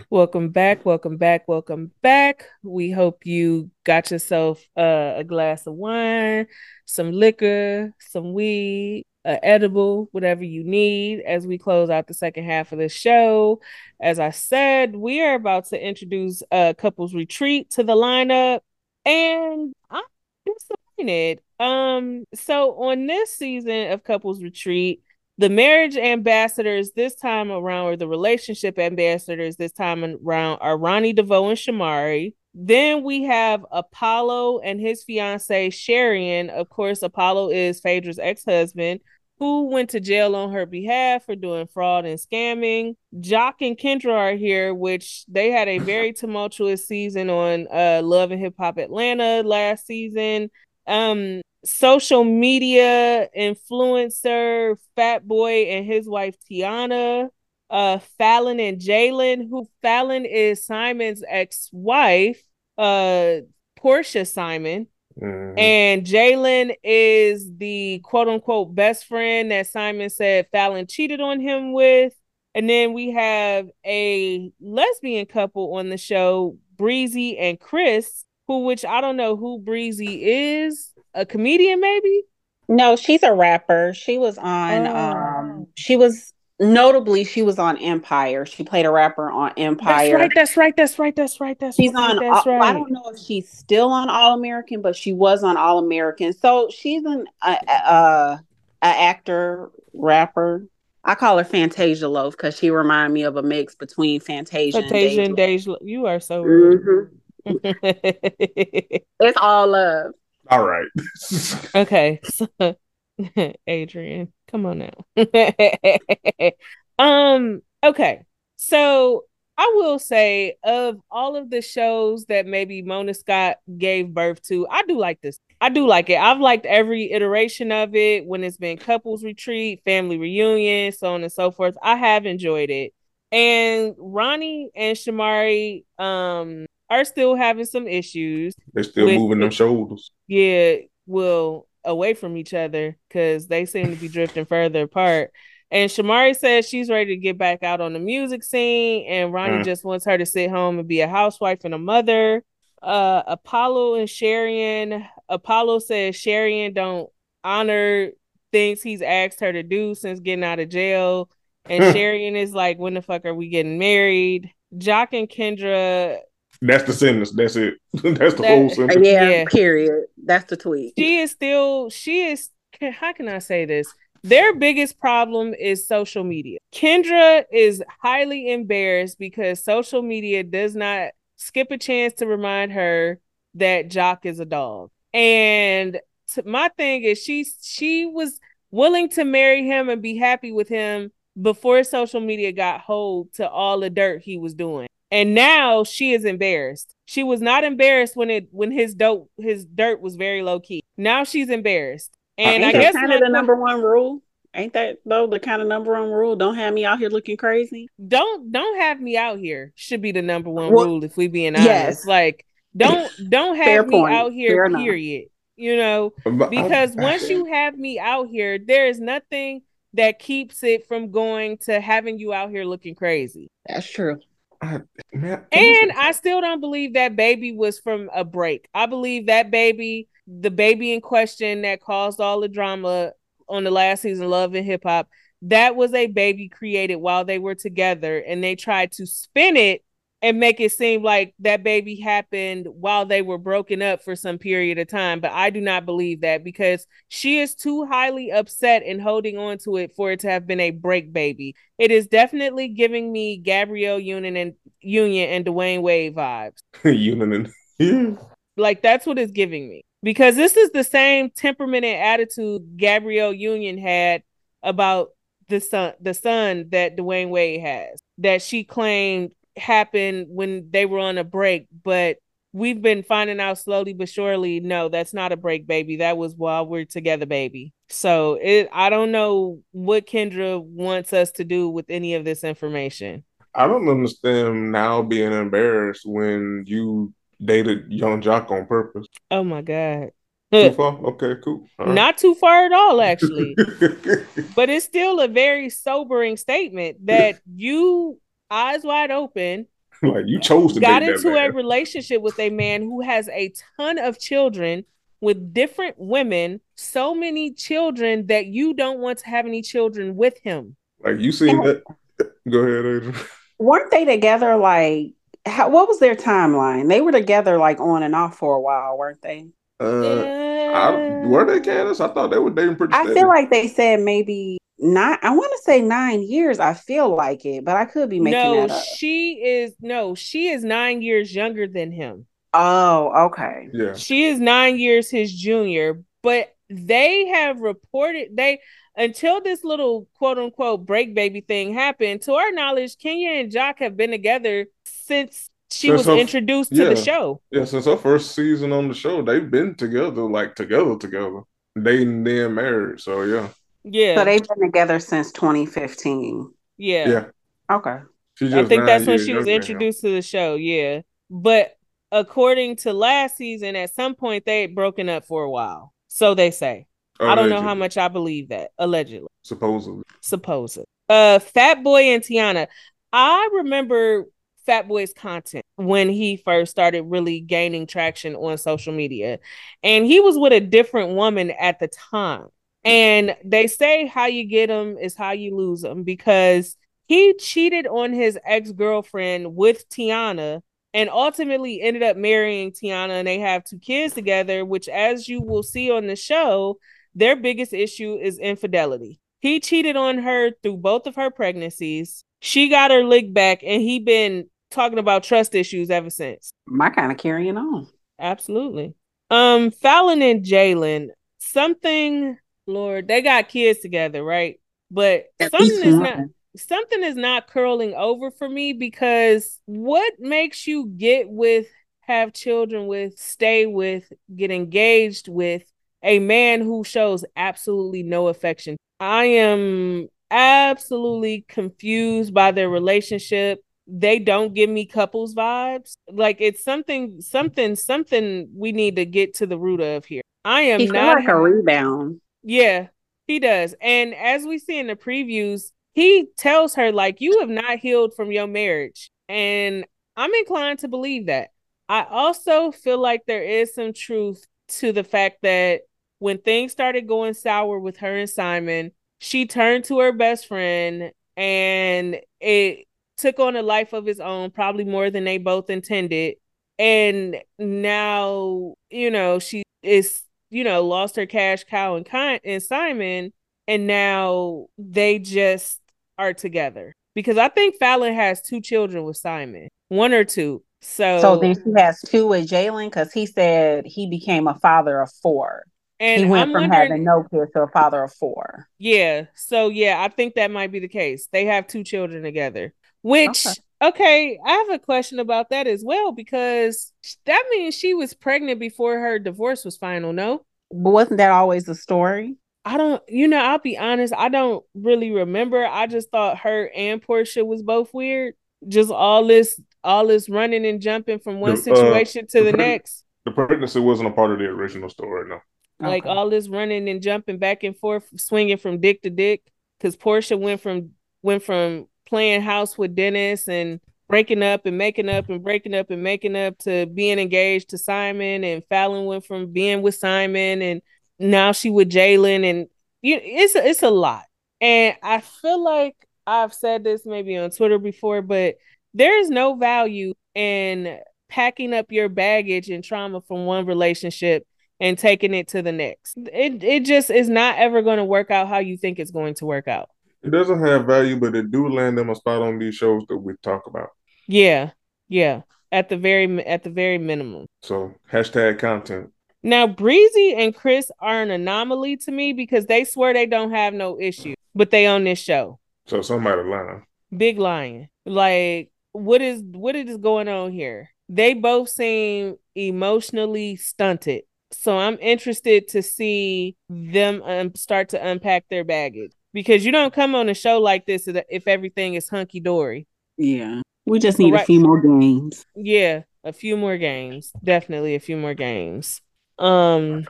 Welcome back, welcome back, welcome back. We hope you got yourself uh, a glass of wine, some liquor, some weed, a edible, whatever you need as we close out the second half of the show. As I said, we are about to introduce a couples retreat to the lineup and I'm disappointed. Um so on this season of couples retreat, the marriage ambassadors this time around, or the relationship ambassadors this time around, are Ronnie DeVoe and Shamari. Then we have Apollo and his fiancee Sherien. Of course, Apollo is Phaedra's ex-husband, who went to jail on her behalf for doing fraud and scamming. Joc and Kendra are here, which they had a very [laughs] tumultuous season on uh, Love and Hip Hop Atlanta last season. Um, social media influencer Fat Boy and his wife Tiana, uh Falynn and Jalen, who Falynn is Simon's ex-wife, uh Porsha Simon, Mhm. and Jalen is the quote unquote best friend that Simon said Falynn cheated on him with. And then we have a lesbian couple on the show, Bre-Z and Chris, who which I don't know who Bre-Z is, a comedian maybe? No, she's a rapper. She was on Oh. um she was notably she was on Empire. She played a rapper on Empire. That's right, that's right, that's right, that's right, that's right. She's right, on that's All- right. I don't know if she's still on All American, but she was on All American. So she's an a, a, a actor, rapper. I call her Fantasia Loaf because she remind me of a mix between Fantasia, Fantasia and and Deja. You are so rude. Mhm. It's all love. All right. [laughs] okay, so [laughs] [laughs] Adrian, come on now. [laughs] um, okay. So I will say of all of the shows that maybe Mona Scott gave birth to, I do like this. I do like it. I've liked every iteration of it when it's been couples retreat, family reunion, so on and so forth. I have enjoyed it. And Ronnie and Shamari um are still having some issues They're still With- moving them shoulders. yeah, well, away from each other because they seem to be drifting further apart. And Shamari says she's ready to get back out on the music scene, and Ronnie Mm. just wants her to sit home and be a housewife and a mother. Uh, Apollo and Sherien. Apollo says Sherien don't honor things he's asked her to do since getting out of jail, and Hmm. Sherien is like, "When the fuck are we getting married?" Joc and Kendra That's the sentence. That's it. [laughs] That's the That- whole sentence. Yeah, Yeah. period. That's the tweet. she is still she is how can i say this their biggest problem is social media kendra is highly embarrassed because social media does not skip a chance to remind her that joc is a dog and t- my thing is she she was willing to marry him and be happy with him before social media got hold to all the dirt he was doing and now she is embarrassed she was not embarrassed when it when his dope his dirt was very low key now she's embarrassed and i Ain't that guess kind of the que- number one rule? Ain't that though the kind of number one rule? Don't have me out here looking crazy. don't don't have me out here should be the number one Well, rule if we being honest yes. like don't [laughs] don't Fair have me point. out here Fair enough. period you know But I- because once you have me out here there is nothing that keeps it from going to having you out here looking crazy That's true. I- man, and I still don't believe that baby was from a break. I believe that baby, the baby in question that caused all the drama on the last season of Love and Hip Hop, that was a baby created while they were together and they tried to spin it and make it seem like that baby happened while they were broken up for some period of time. But I do not believe that because she is too highly upset and holding on to it for it to have been a break baby. It is definitely giving me Gabrielle Union and Union and Dwyane Wade vibes. [laughs] Union [laughs] Like that's what it's giving me. Because this is the same temperament and attitude Gabrielle Union had about the son the son that Dwyane Wade has that she claimed happened when they were on a break, but we've been finding out slowly but surely no, that's not a break baby. That was while we're together, baby. So it I don't know what Kendra wants us to do with any of this information. I don't understand now being embarrassed when you dated Yung Joc on purpose. Oh my god. Too far? Okay, cool. Right. Not too far at all, actually. [laughs] but it's still a very sobering statement that [laughs] you, eyes wide open, [laughs] like you chose to got date that into a relationship with a man who has a ton of children with different women, so many children that you don't want to have any children with him. Like you seen that? [laughs] Go ahead, Adrian. Weren't they together like how, what was their timeline? They were together like on and off for a while, weren't they? Uh, I, were they Candace? I thought they were dating pretty I steady. feel like they said maybe nine I want to say nine years. I feel like it, but I could be making no, that up. she is no, she is nine years younger than him. Oh, okay. yeah. She is nine years his junior, but they have reported they until this little quote unquote break baby thing happened. To our knowledge, Kenya and Joc have been together since she Since was her- introduced to the show. Yeah, since our first season on the show, they've been together, like together, together, dating, then married. So yeah, Yeah, So they've been together since 2015. yeah. yeah. Okay. I think that's when she was younger than introduced to the show. Yeah, but according to last season, at some point they had broken up for a while. So they say. I don't know how much I believe that. Allegedly, Supposedly, supposed. Uh, Fat Boy and Tiana. I remember Fat Boy's content when he first started really gaining traction on social media, and he was with a different woman at the time. And they say how you get them is how you lose them because he cheated on his ex girlfriend with Tiana and ultimately ended up marrying Tiana and they have two kids together, which, as you will see on the show, their biggest issue is infidelity. He cheated on her through both of her pregnancies. She got her lick back, and he been talking about trust issues ever since. My kind of carrying on. Absolutely. Um, Falynn and Jalen, something, Lord, they got kids together, right? But At something is not something is not curling over for me because what makes you get with, have children with, stay with, get engaged with a man who shows absolutely no affection? I am absolutely confused by their relationship. They don't give me couples vibes. Like it's something, something, something we need to get to the root of here. I am He not like a rebound. Yeah, he does. And as we see in the previews, he tells her, like, you have not healed from your marriage. And I'm inclined to believe that. I also feel like there is some truth to the fact that when things started going sour with her and Simon, she turned to her best friend and it took on a life of its own, probably more than they both intended. And now, you know, she is you know, lost her cash cow and kind and Simon, and now they just are together. Because I think Falynn has two children with Simon, one or two. So, So then she has two with Jalen because he said he became a father of four. and he went I'm from having no kids to a father of four. yeah. So yeah, I think that might be the case. They have two children together. Which Okay. Okay, I have a question about that as well because that means she was pregnant before her divorce was final. No. But wasn't that always the story? I don't, you know, I'll be honest, I don't really remember. I just thought her and Porsha was both weird. Just all this, all this running and jumping from one The, uh, situation to the the preg- next. The pregnancy wasn't a part of the original story, no. Like Okay. all this running and jumping back and forth, swinging from dick to dick. Because Porsha went from went from playing house with Dennis and breaking up and making up and breaking up and making up to being engaged to Simon, and Falynn went from being with Simon and now she with Jalen, and you, it's a, it's a lot. And I feel like I've said this maybe on Twitter before, but there is no value in packing up your baggage and trauma from one relationship and taking it to the next. It it just is not ever going to work out how you think it's going to work out. It doesn't have value, but it do land them a spot on these shows that we talk about. Yeah, yeah. At the very at the very minimum. So hashtag content. Now Bre-Z and Chris are an anomaly to me because they swear they don't have no issue, but they on this show. So somebody lying. Big lying. Like what is what is going on here? They both seem emotionally stunted. So I'm interested to see them um, start to unpack their baggage because you don't come on a show like this if if everything is hunky dory. Yeah. We just need Right. a few more games. Yeah, a few more games. Definitely a few more games. Um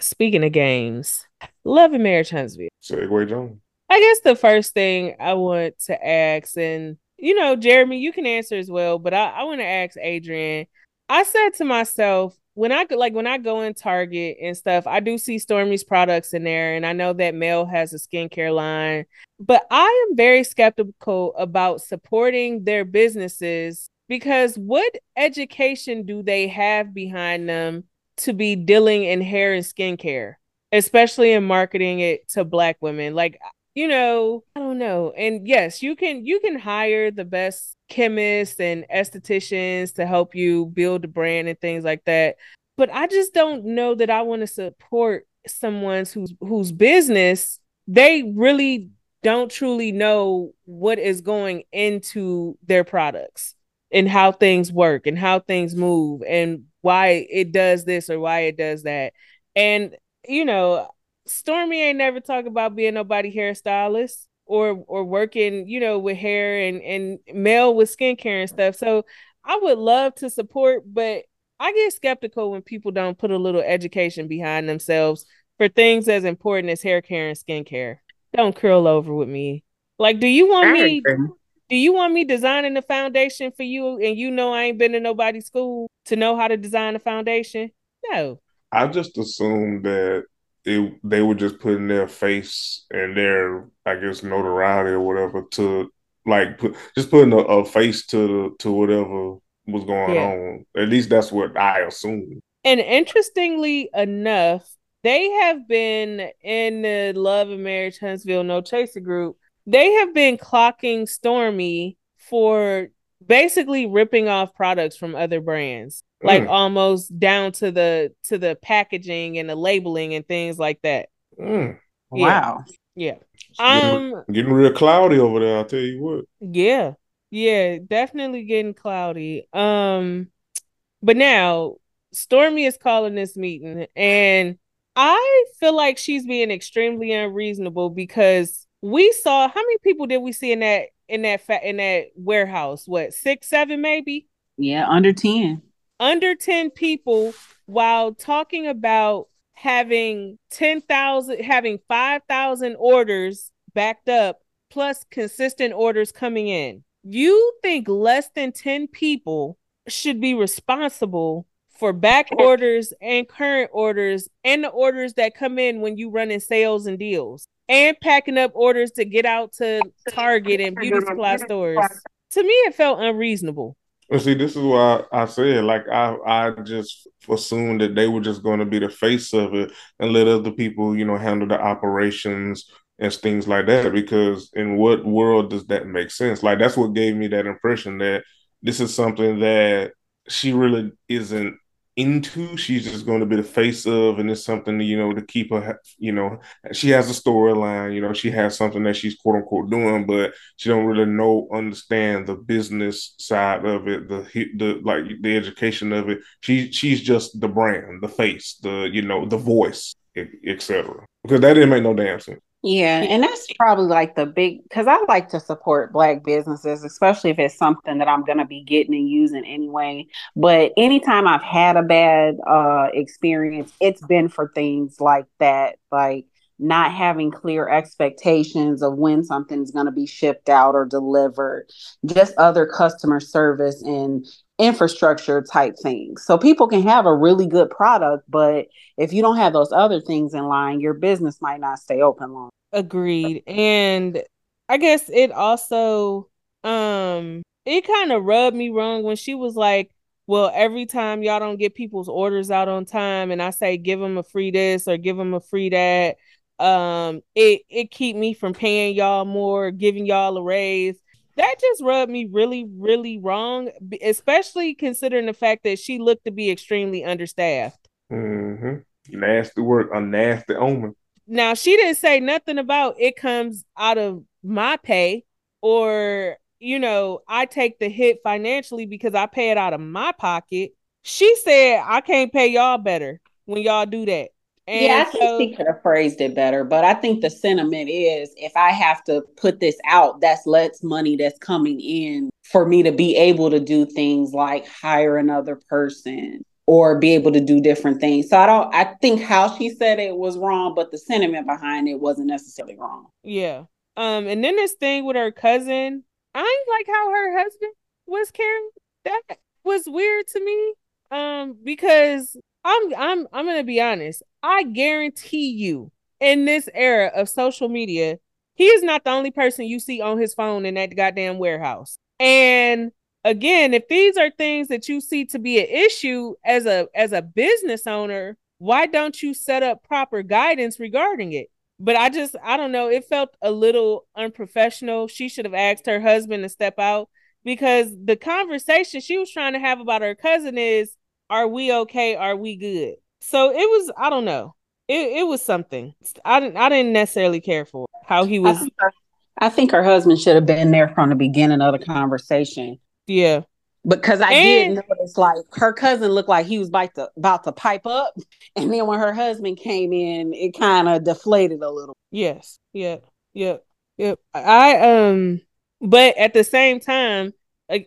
speaking of games, Love and Marriage Huntsville. Segway Jones. I guess the first thing I want to ask, and you know, Jeremy, you can answer as well, but I, I want to ask Adrian. I said to myself, when I go- like when I go in Target and stuff, I do see Stormy's products in there, and I know that Mel has a skincare line, but I am very skeptical about supporting their businesses because what education do they have behind them to be dealing in hair and skincare, especially in marketing it to Black women? Like you know, I don't know. And yes, you can you can hire the best chemists and estheticians to help you build a brand and things like that. But I just don't know that I want to support someone's whose whose business they really don't truly know what is going into their products and how things work and how things move and why it does this or why it does that. And you know, Stormy ain't never talk about being nobody hairstylist or or working, you know, with hair and and Mel with skincare and stuff. So I would love to support, but I get skeptical when people don't put a little education behind themselves for things as important as hair care and skincare. Don't curl over with me. Like, do you want me? Do you want me designing the foundation for you, and you know I ain't been to nobody's school to know how to design a foundation? No. I just assume that it, they were just putting their face and their, I guess, notoriety or whatever to like put, just putting a, a face to the to whatever was going yeah. on. At least that's what I assumed. And interestingly enough, they have been in the Love and Marriage Huntsville No Chaser group. They have been clocking Stormy for basically ripping off products from other brands like mm. almost down to the to the packaging and the labeling and things like that mm. yeah. wow yeah um getting, getting real cloudy over there i'll tell you what yeah yeah definitely getting cloudy um but now stormy is calling this meeting and i feel like she's being extremely unreasonable because we saw how many people did we see in that in that fa- in that warehouse what six seven maybe? Yeah under 10 under 10 people while talking about having 10,000 having 5,000 orders backed up plus consistent orders coming in. You think less than 10 people should be responsible for back orders and current orders and the orders that come in when you run in sales and deals and packing up orders to get out to Target and beauty supply stores. To me, it felt unreasonable. And see, this is why I said, like, I I just assumed that they were just going to be the face of it and let other people, you know, handle the operations and things like that. Because in what world does that make sense? Like, that's what gave me that impression that this is something that she really isn't into. She's just going to be the face of, and it's something you know to keep her. You know, she has a storyline. You know, she has something that she's quote unquote doing, but she don't really know understand the business side of it, the the like the education of it. She she's just the brand, the face, the you know the voice, etc. Because that didn't make no damn sense. Yeah, and that's probably like the big because I like to support black businesses, especially if it's something that I'm gonna be getting and using anyway. But anytime I've had a bad uh experience, it's been for things like that, like not having clear expectations of when something's going to be shipped out or delivered, just other customer service and infrastructure type things. So people can have a really good product, but if you don't have those other things in line, your business might not stay open long. Agreed. And I guess it also um it kind of rubbed me wrong when she was like, "Well, every time y'all don't get people's orders out on time and I say give them a free this or give them a free that, um it it keep me from paying y'all more, giving y'all a raise." that just rubbed me really, really wrong, especially considering the fact that she looked to be extremely understaffed. Mm-hmm. Nasty work, a nasty omen. Now she didn't say nothing about it comes out of my pay or you know I take the hit financially because I pay it out of my pocket. She said I can't pay y'all better when y'all do that. And yeah, I think so, she could have phrased it better, but I think the sentiment is if I have to put this out, that's less money that's coming in for me to be able to do things like hire another person or be able to do different things. So I don't I think how she said it was wrong, but the sentiment behind it wasn't necessarily wrong. Yeah. Um and then this thing with her cousin, I like how her husband was carrying that was weird to me. Um because I'm I'm I'm gonna be honest. I guarantee you, in this era of social media, he is not the only person you see on his phone in that goddamn warehouse. And again, if these are things that you see to be an issue as a as a business owner, why don't you set up proper guidance regarding it? But I just I don't know, it felt a little unprofessional. She should have asked her husband to step out because the conversation she was trying to have about her cousin is are we okay? Are we good? So it was, I don't know. It, it was something. I didn't I didn't necessarily care for how he was. I think, her, I think her husband should have been there from the beginning of the conversation. Yeah. Because I and, did notice like her cousin looked like he was about to about to pipe up. And then when her husband came in, it kind of deflated a little. Yes. Yeah. Yep. Yep. I um but at the same time,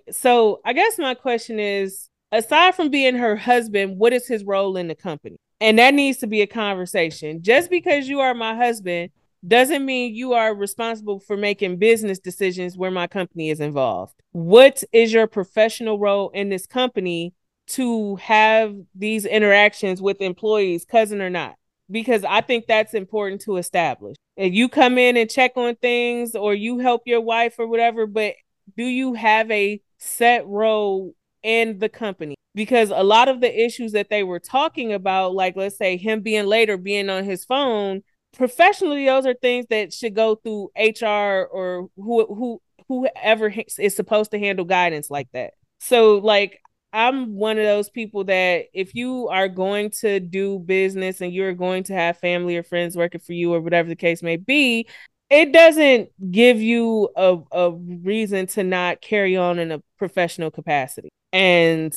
so I guess my question is aside from being her husband, what is his role in the company? And that needs to be a conversation. Just because you are my husband doesn't mean you are responsible for making business decisions where my company is involved. What is your professional role in this company to have these interactions with employees, cousin or not? Because I think that's important to establish. If you come in and check on things or you help your wife or whatever, but do you have a set role in the company? Because a lot of the issues that they were talking about, like let's say him being late or being on his phone, professionally those are things that should go through HR or who who whoever is supposed to handle guidance like that. So like I'm one of those people that if you are going to do business and you're going to have family or friends working for you or whatever the case may be, it doesn't give you a, a reason to not carry on in a professional capacity. And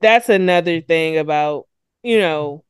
that's another thing about, you know,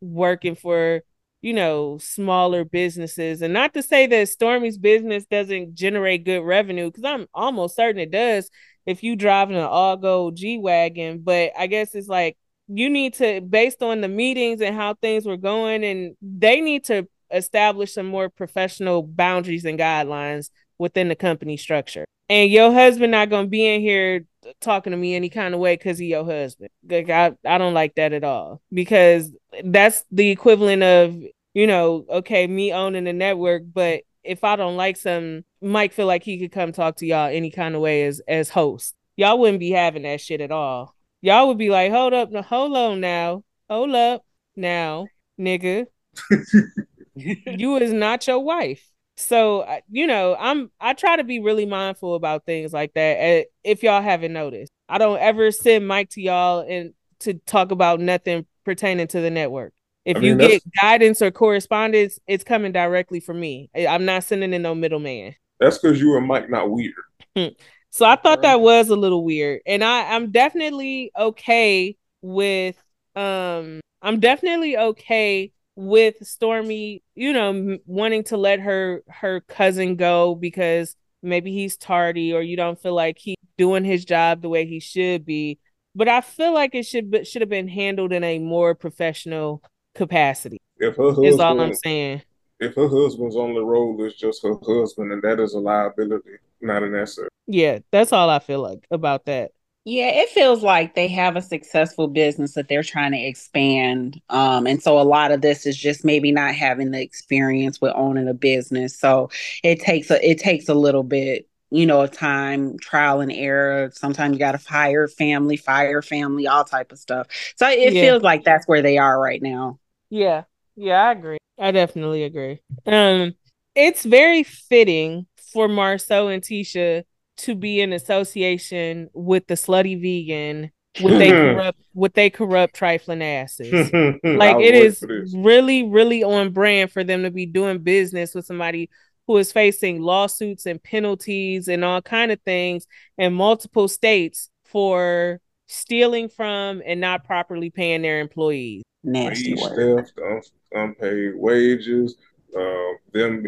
working for you know, smaller businesses. And not to say that Stormy's business doesn't generate good revenue, because I'm almost certain it does if you drive in an all gold G Wagon. But I guess it's like you need to, based on the meetings and how things were going, and they need to establish some more professional boundaries and guidelines within the company structure. And your husband not gonna be in here talking to me any kind of way because he your husband. Like I, I don't like that at all because that's the equivalent of you know, okay, me owning the network, but if I don't like some, Mike feel like he could come talk to y'all any kind of way as as host. Y'all wouldn't be having that shit at all. Y'all would be like, hold up, no, hold on now, hold up now, nigga. [laughs] you is not your wife. So you know, I'm I try to be really mindful about things like that. Eh, if y'all haven't noticed, I don't ever send Mike to y'all and to talk about nothing pertaining to the network. If I mean, you get guidance or correspondence, it's coming directly from me. I'm not sending in no middleman. That's because you and Mike not weird. Hmm. so I thought that was a little weird, and I I'm definitely okay with um I'm definitely okay with Stormy, you know, wanting to let her her cousin go because maybe he's tardy or you don't feel like he's doing his job the way he should be. But I feel like it should should have been handled in a more professional capacity. If her husband, is all I'm saying. If her husband's on the road, it's just her husband, and that is a liability, not an asset. Yeah, that's all I feel like about that. Yeah, it feels like they have a successful business that they're trying to expand. Um, and so a lot of this is just maybe not having the experience with owning a business. So it takes a it takes a little bit, you know, time, trial and error. Sometimes you gotta fire family, fire family, all type of stuff. So it yeah. feels like that's where they are right now. Yeah. Yeah, I agree. I definitely agree. Um, it's very fitting for Marsau and Tisha to be in association with the slutty vegan with they [laughs] corrupt with they corrupt trifling asses. [laughs] like it is really, really on brand for them to be doing business with somebody who is facing lawsuits and penalties and all kind of things in multiple states for stealing from and not properly paying their employees nasty word. Theft, unpaid wages, uh, them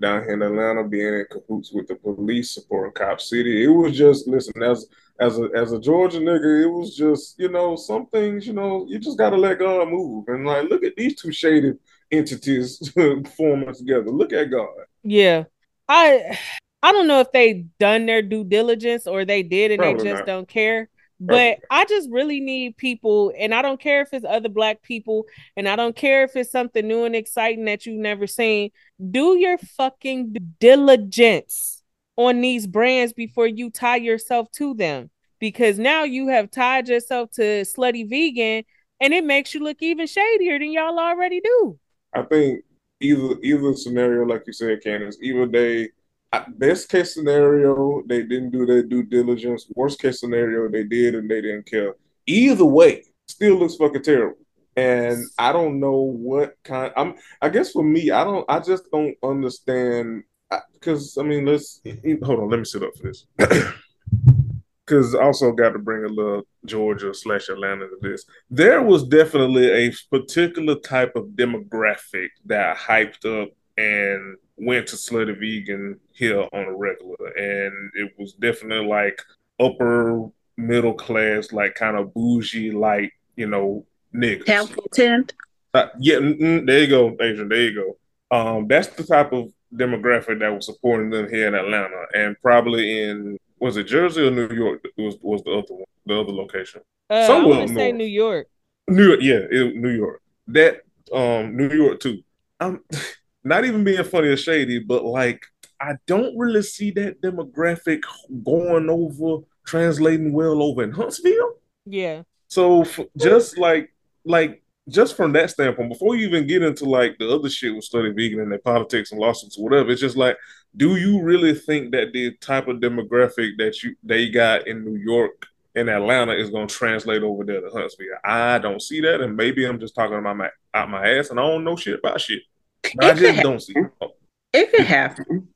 down here in Atlanta being in cahoots with the police, supporting Cop City. It was just listen as as a as a Georgia nigga, it was just you know some things you know you just gotta let God move and like look at these two shaded entities [laughs] forming together. Look at God. Yeah, I I don't know if they done their due diligence or they did and Probably they just not. don't care. But I just really need people, and I don't care if it's other black people, and I don't care if it's something new and exciting that you've never seen. Do your fucking diligence on these brands before you tie yourself to them. Because now you have tied yourself to slutty vegan and it makes you look even shadier than y'all already do. I think either either scenario, like you said, Candace, either they best case scenario, they didn't do their due diligence. Worst case scenario, they did and they didn't care. Either way, still looks fucking terrible. And I don't know what kind. I'm. I guess for me, I don't. I just don't understand. Because I, I mean, let's hold on. Let me sit up for this. [clears throat] Because also got to bring a little Georgia slash Atlanta to this. There was definitely a particular type of demographic that hyped up and went to Slutty Vegan here on a regular, and it was definitely like upper middle class, like kind of bougie, like you know niggas. Templeton. Uh, yeah, mm, there you go, Adrian. There you go. Um, that's the type of demographic that was supporting them here in Atlanta, and probably in was it Jersey or New York was was the other one, the other location. Uh, Somewhere I want to say New York. New York, yeah, it, New York. That um New York too. I'm [laughs] not even being funny or shady, but like I don't really see that demographic going over translating well over in Huntsville. Yeah. So just like like just from that standpoint, before you even get into like the other shit with study vegan and their politics and lawsuits or whatever, it's just like, do you really think that the type of demographic that you they got in New York and Atlanta is going to translate over there to Huntsville? I don't see that, and maybe I'm just talking about my out my ass, and I don't know shit about shit. I just don't see. It, it could happen.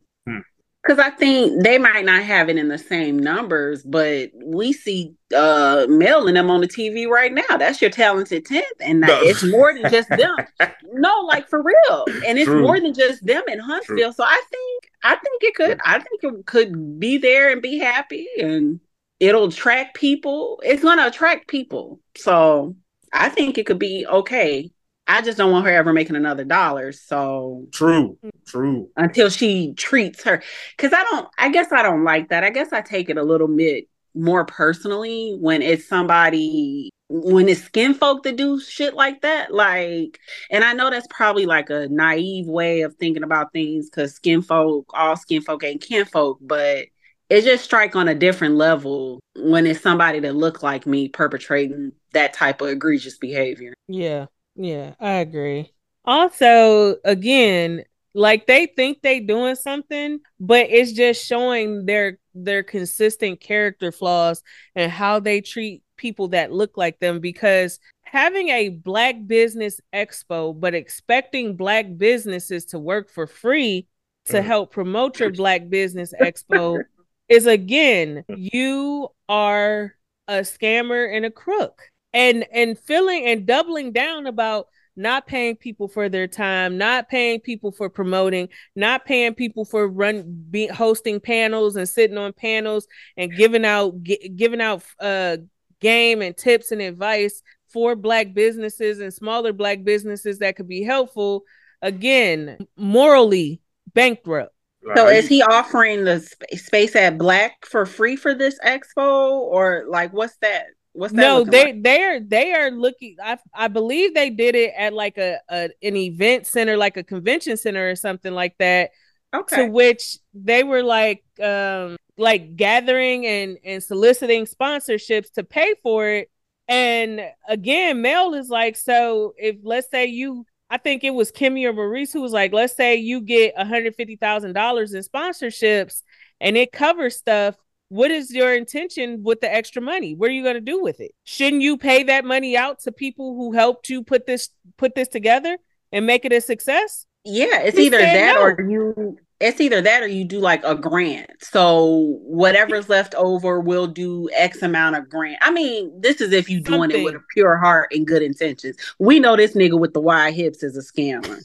Because I think they might not have it in the same numbers, but we see uh Mel and them on the TV right now. That's your talented 10th. And no. it's more than just them. [laughs] no, like for real. And it's True. more than just them in Huntsville. True. So I think I think it could I think it could be there and be happy and it'll attract people. It's gonna attract people. So I think it could be okay. I just don't want her ever making another dollar. So true, mm. true. Until she treats her, because I don't. I guess I don't like that. I guess I take it a little bit more personally when it's somebody when it's skin folk that do shit like that like and i know that's probably like a naive way of thinking about things because skin folk all skin folk ain't kin folk but it just strike on a different level when it's somebody that look like me perpetrating that type of egregious behavior yeah yeah, I agree. Also, again, like they think they doing something, but it's just showing their their consistent character flaws and how they treat people that look like them because having a black business expo but expecting black businesses to work for free to mm. help promote your black business expo [laughs] is again you are a scammer and a crook and and filling and doubling down about not paying people for their time, not paying people for promoting, not paying people for run be, hosting panels and sitting on panels and giving out g- giving out uh game and tips and advice for black businesses and smaller black businesses that could be helpful again morally bankrupt. So is he offering the sp- space at black for free for this expo or like what's that What's that no, they like? they are they are looking. I I believe they did it at like a, a an event center, like a convention center or something like that. Okay. To which they were like um like gathering and and soliciting sponsorships to pay for it. And again, Mel is like, so if let's say you I think it was Kimmi or Maurice who was like, let's say you get $150,000 in sponsorships and it covers stuff what is your intention with the extra money? What are you going to do with it? Shouldn't you pay that money out to people who helped you put this put this together and make it a success? Yeah it's he either that no. or you it's either that or you do like a grant. So whatever's left over will do x amount of grant. I mean this is if you're doing Something. it with a pure heart and good intentions. We know this nigga with the wide hips is a scammer.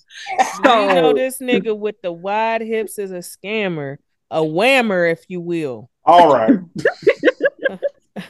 So, we know this nigga with the wide hips is a scammer a whammer if you will all right.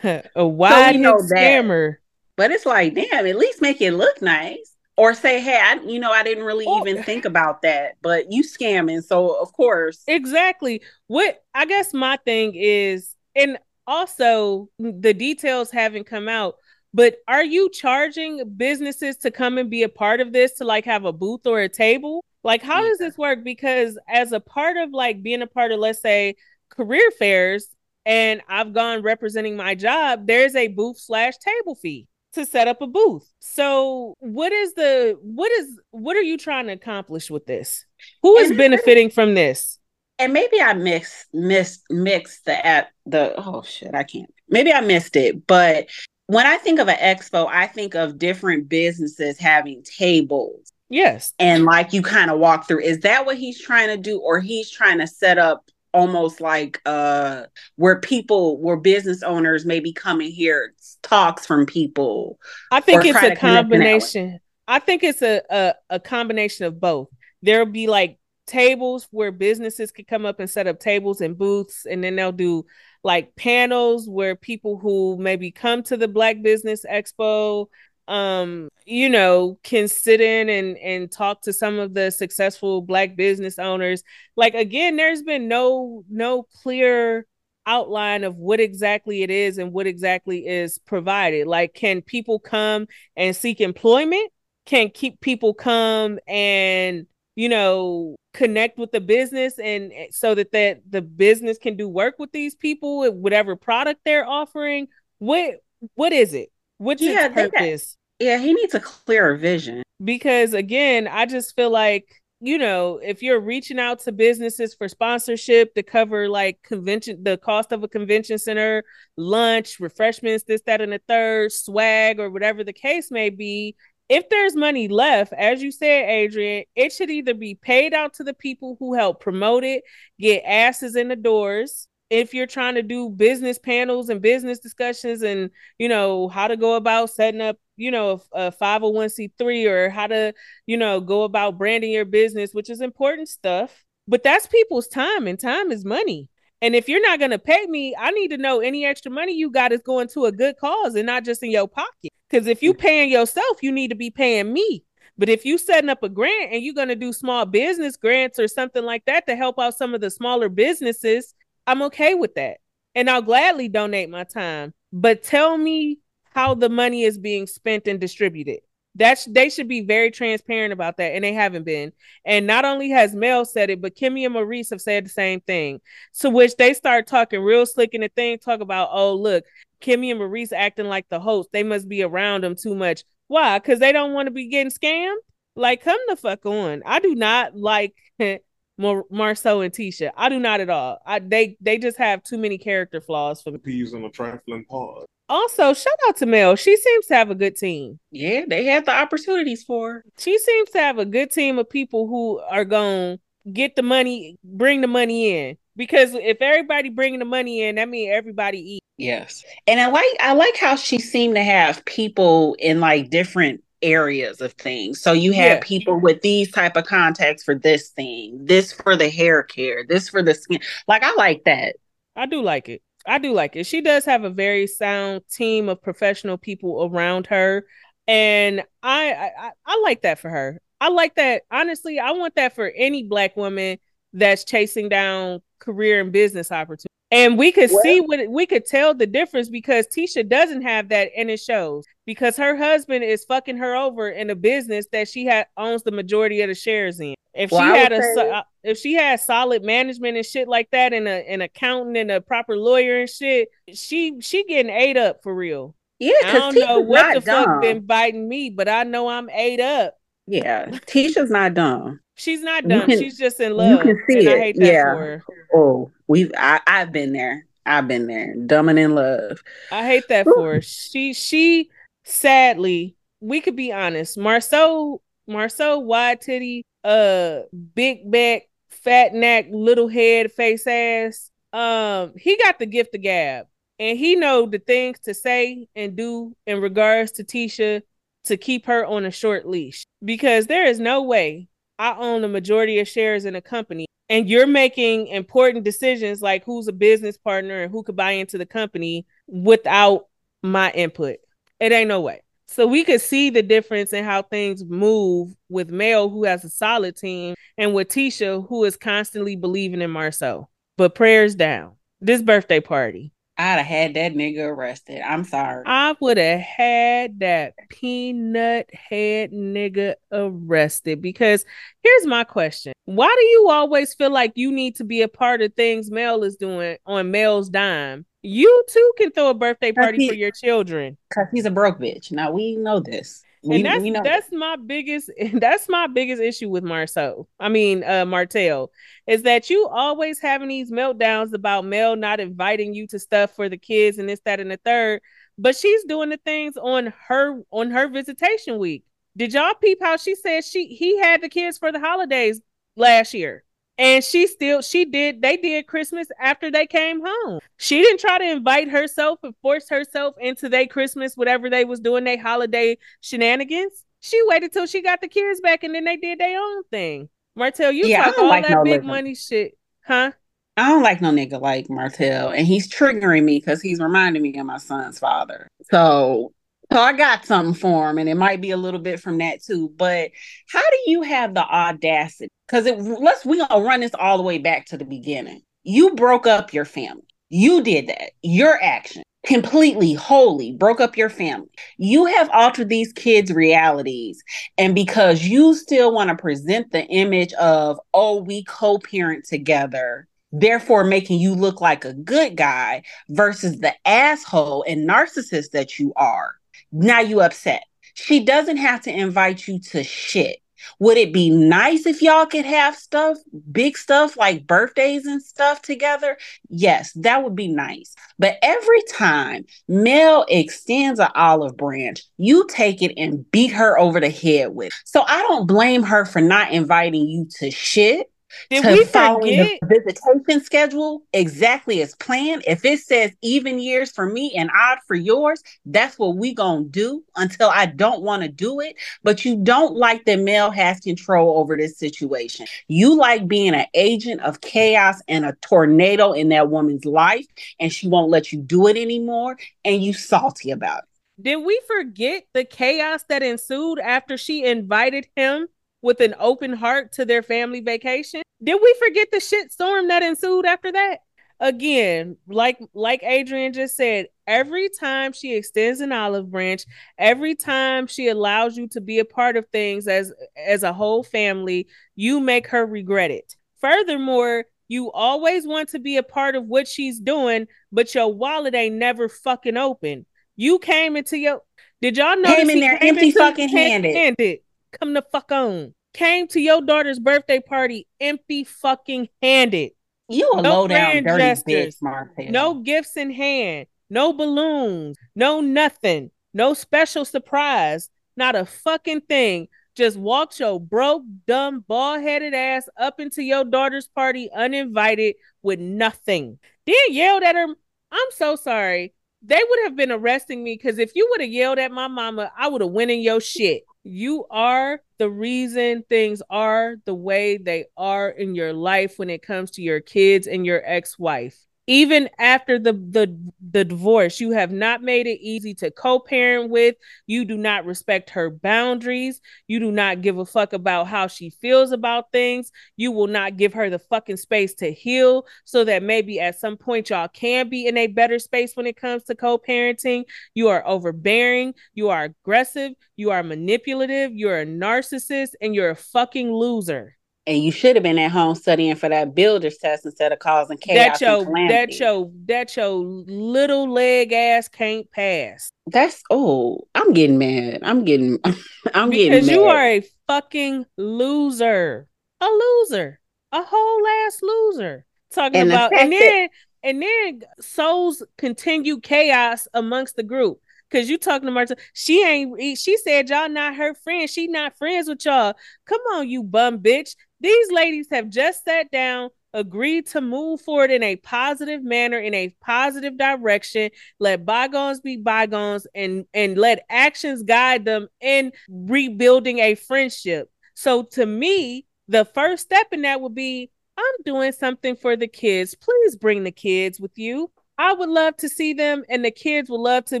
[laughs] a wide so scammer. But it's like, damn, at least make it look nice. Or say, hey, I, you know, I didn't really oh. even think about that, but you scamming. So, of course. Exactly. What I guess my thing is, and also the details haven't come out, but are you charging businesses to come and be a part of this to like have a booth or a table? Like, how yeah. does this work? Because as a part of like being a part of, let's say, career fairs and I've gone representing my job, there's a booth slash table fee to set up a booth. So what is the what is what are you trying to accomplish with this? Who is benefiting from this? And maybe I mixed missed mixed the at the oh shit, I can't. Maybe I missed it, but when I think of an expo, I think of different businesses having tables. Yes. And like you kind of walk through. Is that what he's trying to do? Or he's trying to set up almost like uh where people where business owners may be coming here talks from people i think it's a combination. I think it's a, a a combination of both. There'll be like tables where businesses could come up and set up tables and booths and then they'll do like panels where people who maybe come to the black business expo um you know, can sit in and and talk to some of the successful black business owners. Like again, there's been no no clear outline of what exactly it is and what exactly is provided. Like, can people come and seek employment? Can keep people come and you know connect with the business and eh, so that that the business can do work with these people with whatever product they're offering what what is it what's Yeah, its purpose Yeah, he needs a clearer vision. because again i just feel like you know if you're reaching out to businesses for sponsorship to cover like convention the cost of a convention center lunch refreshments this that and the third swag or whatever the case may be if there's money left as you said adrian it should either be paid out to the people who help promote it get asses in the doors if you're trying to do business panels and business discussions and you know how to go about setting up you know a, a 501c3 or how to you know go about branding your business which is important stuff but that's people's time and time is money. And if you're not going to pay me i need to know any extra money you got is going to a good cause and not just in your pocket. Because if you mm. paying yourself you need to be paying me. But if you setting up a grant and you're going to do small business grants or something like that to help out some of the smaller businesses i'm okay with that. And i'll gladly donate my time. But tell me how the money is being spent and distributed. That's they should be very transparent about that and they haven't been. And not only has mel said it but kimmi and maurice have said the same thing. To which they start talking real slick in the thing talk about oh look kimmi and maurice acting like the host. They must be around them too much. Why? Because they don't want to be getting scammed? Like come the fuck on. I do not like [laughs] Mar- marsau and tisha. I do not at all. I, they they just have too many character flaws for me. Peas on a trifling pause. Also shout out to mel she seems to have a good team Yeah, they had the opportunities for. her. she seems to have a good team of people who are going to get the money, bring the money in. Because if everybody bringing the money in, that means everybody eat. Yes. And I like I like how she seemed to have people in like different areas of things. So you have Yeah. people with these type of contacts for this thing, this for the hair care, this for the skin. Like I like that. I do like it. I do like it. She does have a very sound team of professional people around her, and I I, I- like that for her. I like that. Honestly, I want that for any black woman that's chasing down career and business opportunities. And we could see what we could tell the difference because Tisha doesn't have that, and it shows because her husband is fucking her over in a business that she had owns the majority of the shares in. If Well, she had a so- uh, if she had solid management and shit like that, and a an accountant and a proper lawyer and shit, she she getting ate up for real. Yeah, I don't know what the dumb. fuck been biting me, but I know I'm ate up. Yeah, Tisha's not dumb. She's not dumb. can- She's just in love. you can see and I it. hate that Yeah. for her. Oh, we've I, I've been there. I've been there. Dumb and in love. I hate that for her. She she sadly, we could be honest. Marsau, Marsau wide titty, uh big back, fat neck, little head, face ass. Um, he got the gift of gab. And he know the things to say and do in regards to Tisha to keep her on a short leash. Because there is no way I own the majority of shares in a company and you're making important decisions like who's a business partner and who could buy into the company without my input. It ain't no way. So we could see the difference in how things move with Mel, who has a solid team, and with Tisha, who is constantly believing in Marsau. But prayers down. This birthday party. I'd have had that nigga arrested. I'm sorry. I would have had that peanut head nigga arrested because here's my question. Why do you always feel like you need to be a part of things Mel is doing on Mel's dime? You too can throw a birthday party for your children. Because he's a broke bitch. Now we know this. We, and that's that's my biggest [laughs] that's my biggest issue with Marsau. I mean uh Martell is that you always having these meltdowns about Mel not inviting you to stuff for the kids and this that and the third, but she's doing the things on her on her visitation week. Did y'all peep how she said she he had the kids for the holidays last year? And she still she did they did Christmas after they came home. She didn't try to invite herself and force herself into their Christmas, whatever they was doing, their holiday shenanigans. She waited till she got the kids back and then they did their own thing. Martell, you Yeah, talk all like that no big living. money shit, huh? I don't like no nigga like Martell, and he's triggering me because he's reminding me of my son's father. So So I got something for him, and it might be a little bit from that too. But how do you have the audacity? Because it let's we gonna run this all the way back to the beginning. You broke up your family. You did that. Your action completely, wholly broke up your family. You have altered these kids' realities. And because you still want to present the image of, oh, we co parent together, therefore making you look like a good guy versus the asshole and narcissist that you are, now you upset. She doesn't have to invite you to shit. Would it be nice if y'all could have stuff, big stuff like birthdays and stuff together? Yes, that would be nice. But every time Mel extends an olive branch, you take it and beat her over the head with. So I don't blame her for not inviting you to shit. Did we forget the visitation schedule exactly as planned? If it says even years for me and odd for yours, that's what we gonna do until I don't want to do it. But you don't like that Mel has control over this situation. You like being an agent of chaos and a tornado in that woman's life, and she won't let you do it anymore, and you salty about it. Did we forget the chaos that ensued after she invited him with an open heart to their family vacation. Did we forget the shit storm that ensued after that? Again, like like Adrian just said, every time she extends an olive branch, every time she allows you to be a part of things as as a whole family, you make her regret it. Furthermore, you always want to be a part of what she's doing, but your wallet ain't never fucking open. You came into your did y'all know came in there empty fucking handed. handed? Come the fuck on. Came to your daughter's birthday party empty fucking handed. You a no low down dirty gestures, bitch, Martha. No gifts in hand. No balloons. No nothing. No special surprise. Not a fucking thing. Just walked your broke, dumb, bald headed ass up into your daughter's party uninvited with nothing. Then yelled at her. I'm so sorry. They would have been arresting me because if you would have yelled at my mama, I would have went in your shit. You are the reason things are the way they are in your life when it comes to your kids and your ex-wife even after the the the divorce you have not made it easy to co-parent with. You do not respect her boundaries. You do not give a fuck about how she feels about things. You will not give her the fucking space to heal so that maybe at some point y'all can be in a better space when it comes to co-parenting. You are overbearing. You are aggressive. You are manipulative. You're a narcissist and you're a fucking loser and you should have been at home studying for that builder's test instead of causing chaos. That your that your that your little leg ass can't pass. That's oh, I'm getting mad. I'm getting [laughs] I'm because getting you are a fucking loser. A loser. A whole ass loser. Talking and about and then and then souls continue chaos amongst the group. Cause you talking to Marta, she ain't. She said y'all not her friend. She not friends with y'all. Come on, you bum bitch. These ladies have just sat down, agreed to move forward in a positive manner, in a positive direction. Let bygones be bygones, and and let actions guide them in rebuilding a friendship. So to me, the first step in that would be I'm doing something for the kids. Please bring the kids with you. I would love to see them, and the kids would love to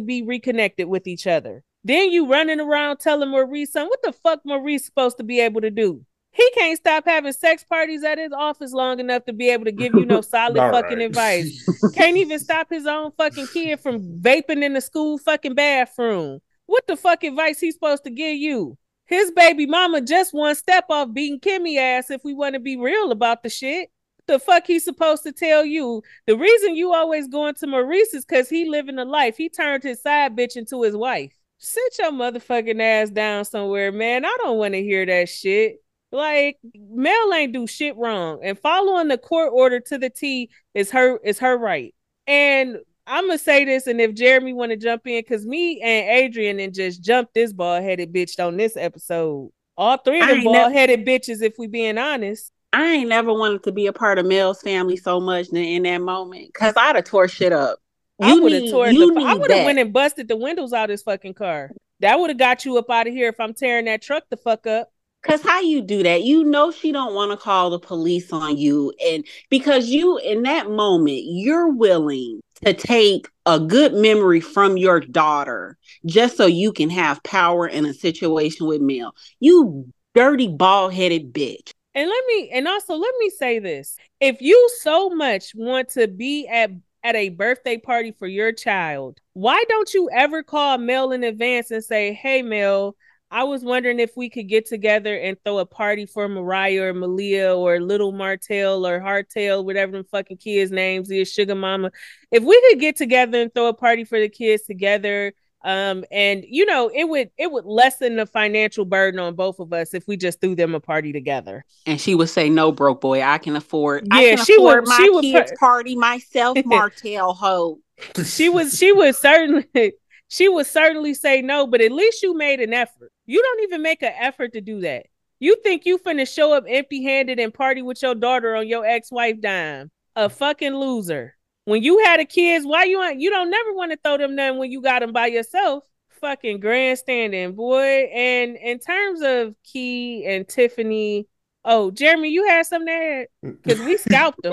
be reconnected with each other. Then you running around telling Maurice, son, what the fuck Maurice supposed to be able to do? He can't stop having sex parties at his office long enough to be able to give you no [laughs] solid fucking right. advice. [laughs] can't even stop his own fucking kid from vaping in the school fucking bathroom. What the fuck advice he supposed to give you? His baby mama just one step off beating Kimmi ass if we want to be real about the shit. The fuck he supposed to tell you? The reason you always going to Maurice is because he living a life. He turned his side bitch into his wife. Sit your motherfucking ass down somewhere, man. I don't want to hear that shit. Like Mel ain't do shit wrong, and following the court order to the T is her is her right. And I'm gonna say this, and if Jeremy want to jump in, because me and Adrian and just jumped this bald headed bitch on this episode. All three of them bald headed bitches, if we being honest. I ain't never wanted to be a part of Mel's family so much in that moment because I'd have tore shit up. You I would have tore the, I would have went and busted the windows out of his fucking car. That would have got you up out of here if I'm tearing that truck the fuck up. Cause how you do that? You know she don't want to call the police on you, and because you in that moment you're willing to take a good memory from your daughter just so you can have power in a situation with Mel. You dirty bald headed bitch. And let me and also let me say this. If you so much want to be at at a birthday party for your child, why don't you ever call Mel in advance and say, "Hey Mel, I was wondering if we could get together and throw a party for Mariah or Malia or Little Martell or Hardtail, whatever the fucking kids' names is, Sugar Mama. If we could get together and throw a party for the kids together, um, and you know, it would it would lessen the financial burden on both of us if we just threw them a party together. And she would say, "No, broke boy, I can afford. Yeah, I can she afford would- my she would kids' party myself, [laughs] Martell hoe." She was she would certainly [laughs] she would certainly say no, but at least you made an effort. You don't even make an effort to do that. You think you finna show up empty handed and party with your daughter on your ex wife dime? A fucking loser. When you had a kids, why you ain't you don't never want to throw them none when you got them by yourself? Fucking grandstanding, boy. And in terms of Key and Tiffany, oh Jeremy, you had something to add [laughs] because we scalped them.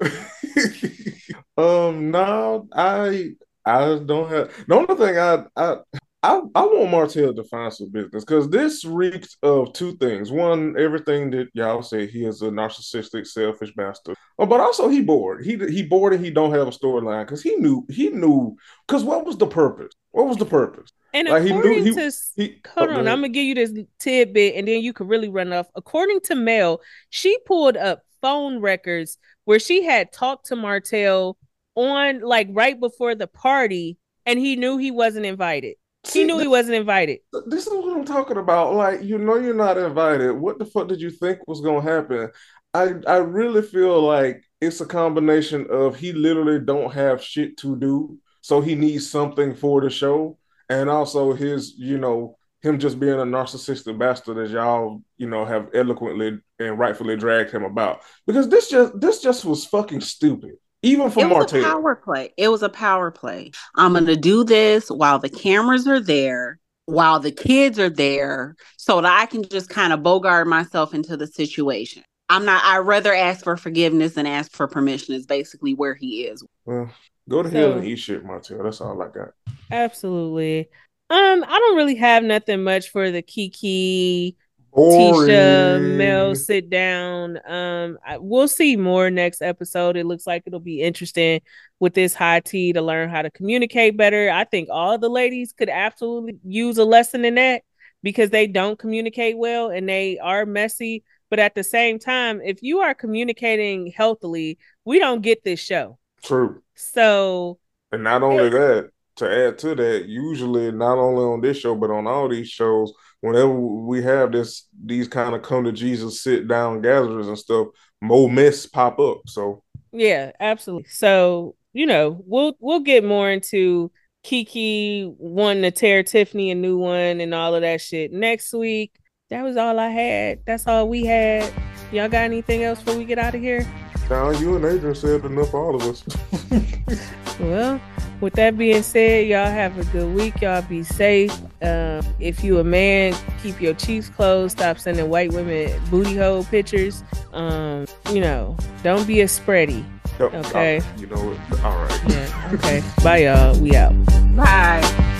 [laughs] um, no, I I don't have. The only thing I I I, I want Martell to find some business because this reeks of two things. One, everything that y'all say he is a narcissistic, selfish bastard. Oh, but also he bored. He he bored and he don't have a storyline because he knew he knew because what was the purpose? What was the purpose? And Like, he knew- according he- to He Hold oh, on. I'm gonna give you this tidbit, and then you can really run off. According to Mel, she pulled up phone records where she had talked to Martell on like right before the party, and he knew he wasn't invited. He knew he wasn't invited. This is what I'm talking about. Like, you know, you're not invited. What the fuck did you think was gonna happen? I I really feel like it's a combination of he literally don't have shit to do, so he needs something for the show, and also his, you know, him just being a narcissistic bastard as y'all, you know, have eloquently and rightfully dragged him about. Because this just this just was fucking stupid, even for it was Martell. a power play. It was a power play. I'm gonna do this while the cameras are there, while the kids are there, so that I can just kind of bogart myself into the situation. I'm not. I'd rather ask for forgiveness than ask for permission. Is basically where he is. Well, go to hell and eat shit, Martell. That's all I got. Absolutely. Um, I don't really have nothing much for the Kiki Boring. Tisha, Mel, sit down. Um, I, we'll see more next episode. It looks like it'll be interesting with this high tea to learn how to communicate better. I think all the ladies could absolutely use a lesson in that because they don't communicate well and they are messy. But at the same time, if you are communicating healthily, we don't get this show. True. So And not only that, to add to that, usually not only on this show, but on all these shows, whenever we have this these kind of come to Jesus sit down gatherings and stuff, more mess pop up. So Yeah, absolutely. So, you know, we'll we'll get more into Kiki wanting to tear Tiffany a new one and all of that shit next week. That was all I had. That's all we had. Y'all got anything else before we get out of here? now you and Adrian said enough for all of us. [laughs] Well, with that being said, y'all have a good week. Y'all be safe. Um, if you a man, keep your cheeks closed. Stop sending white women booty hole pictures. Um, you know, don't be a spready. Yep. Okay. You know what? All right. Yeah. Okay. Bye, y'all. We out. Bye.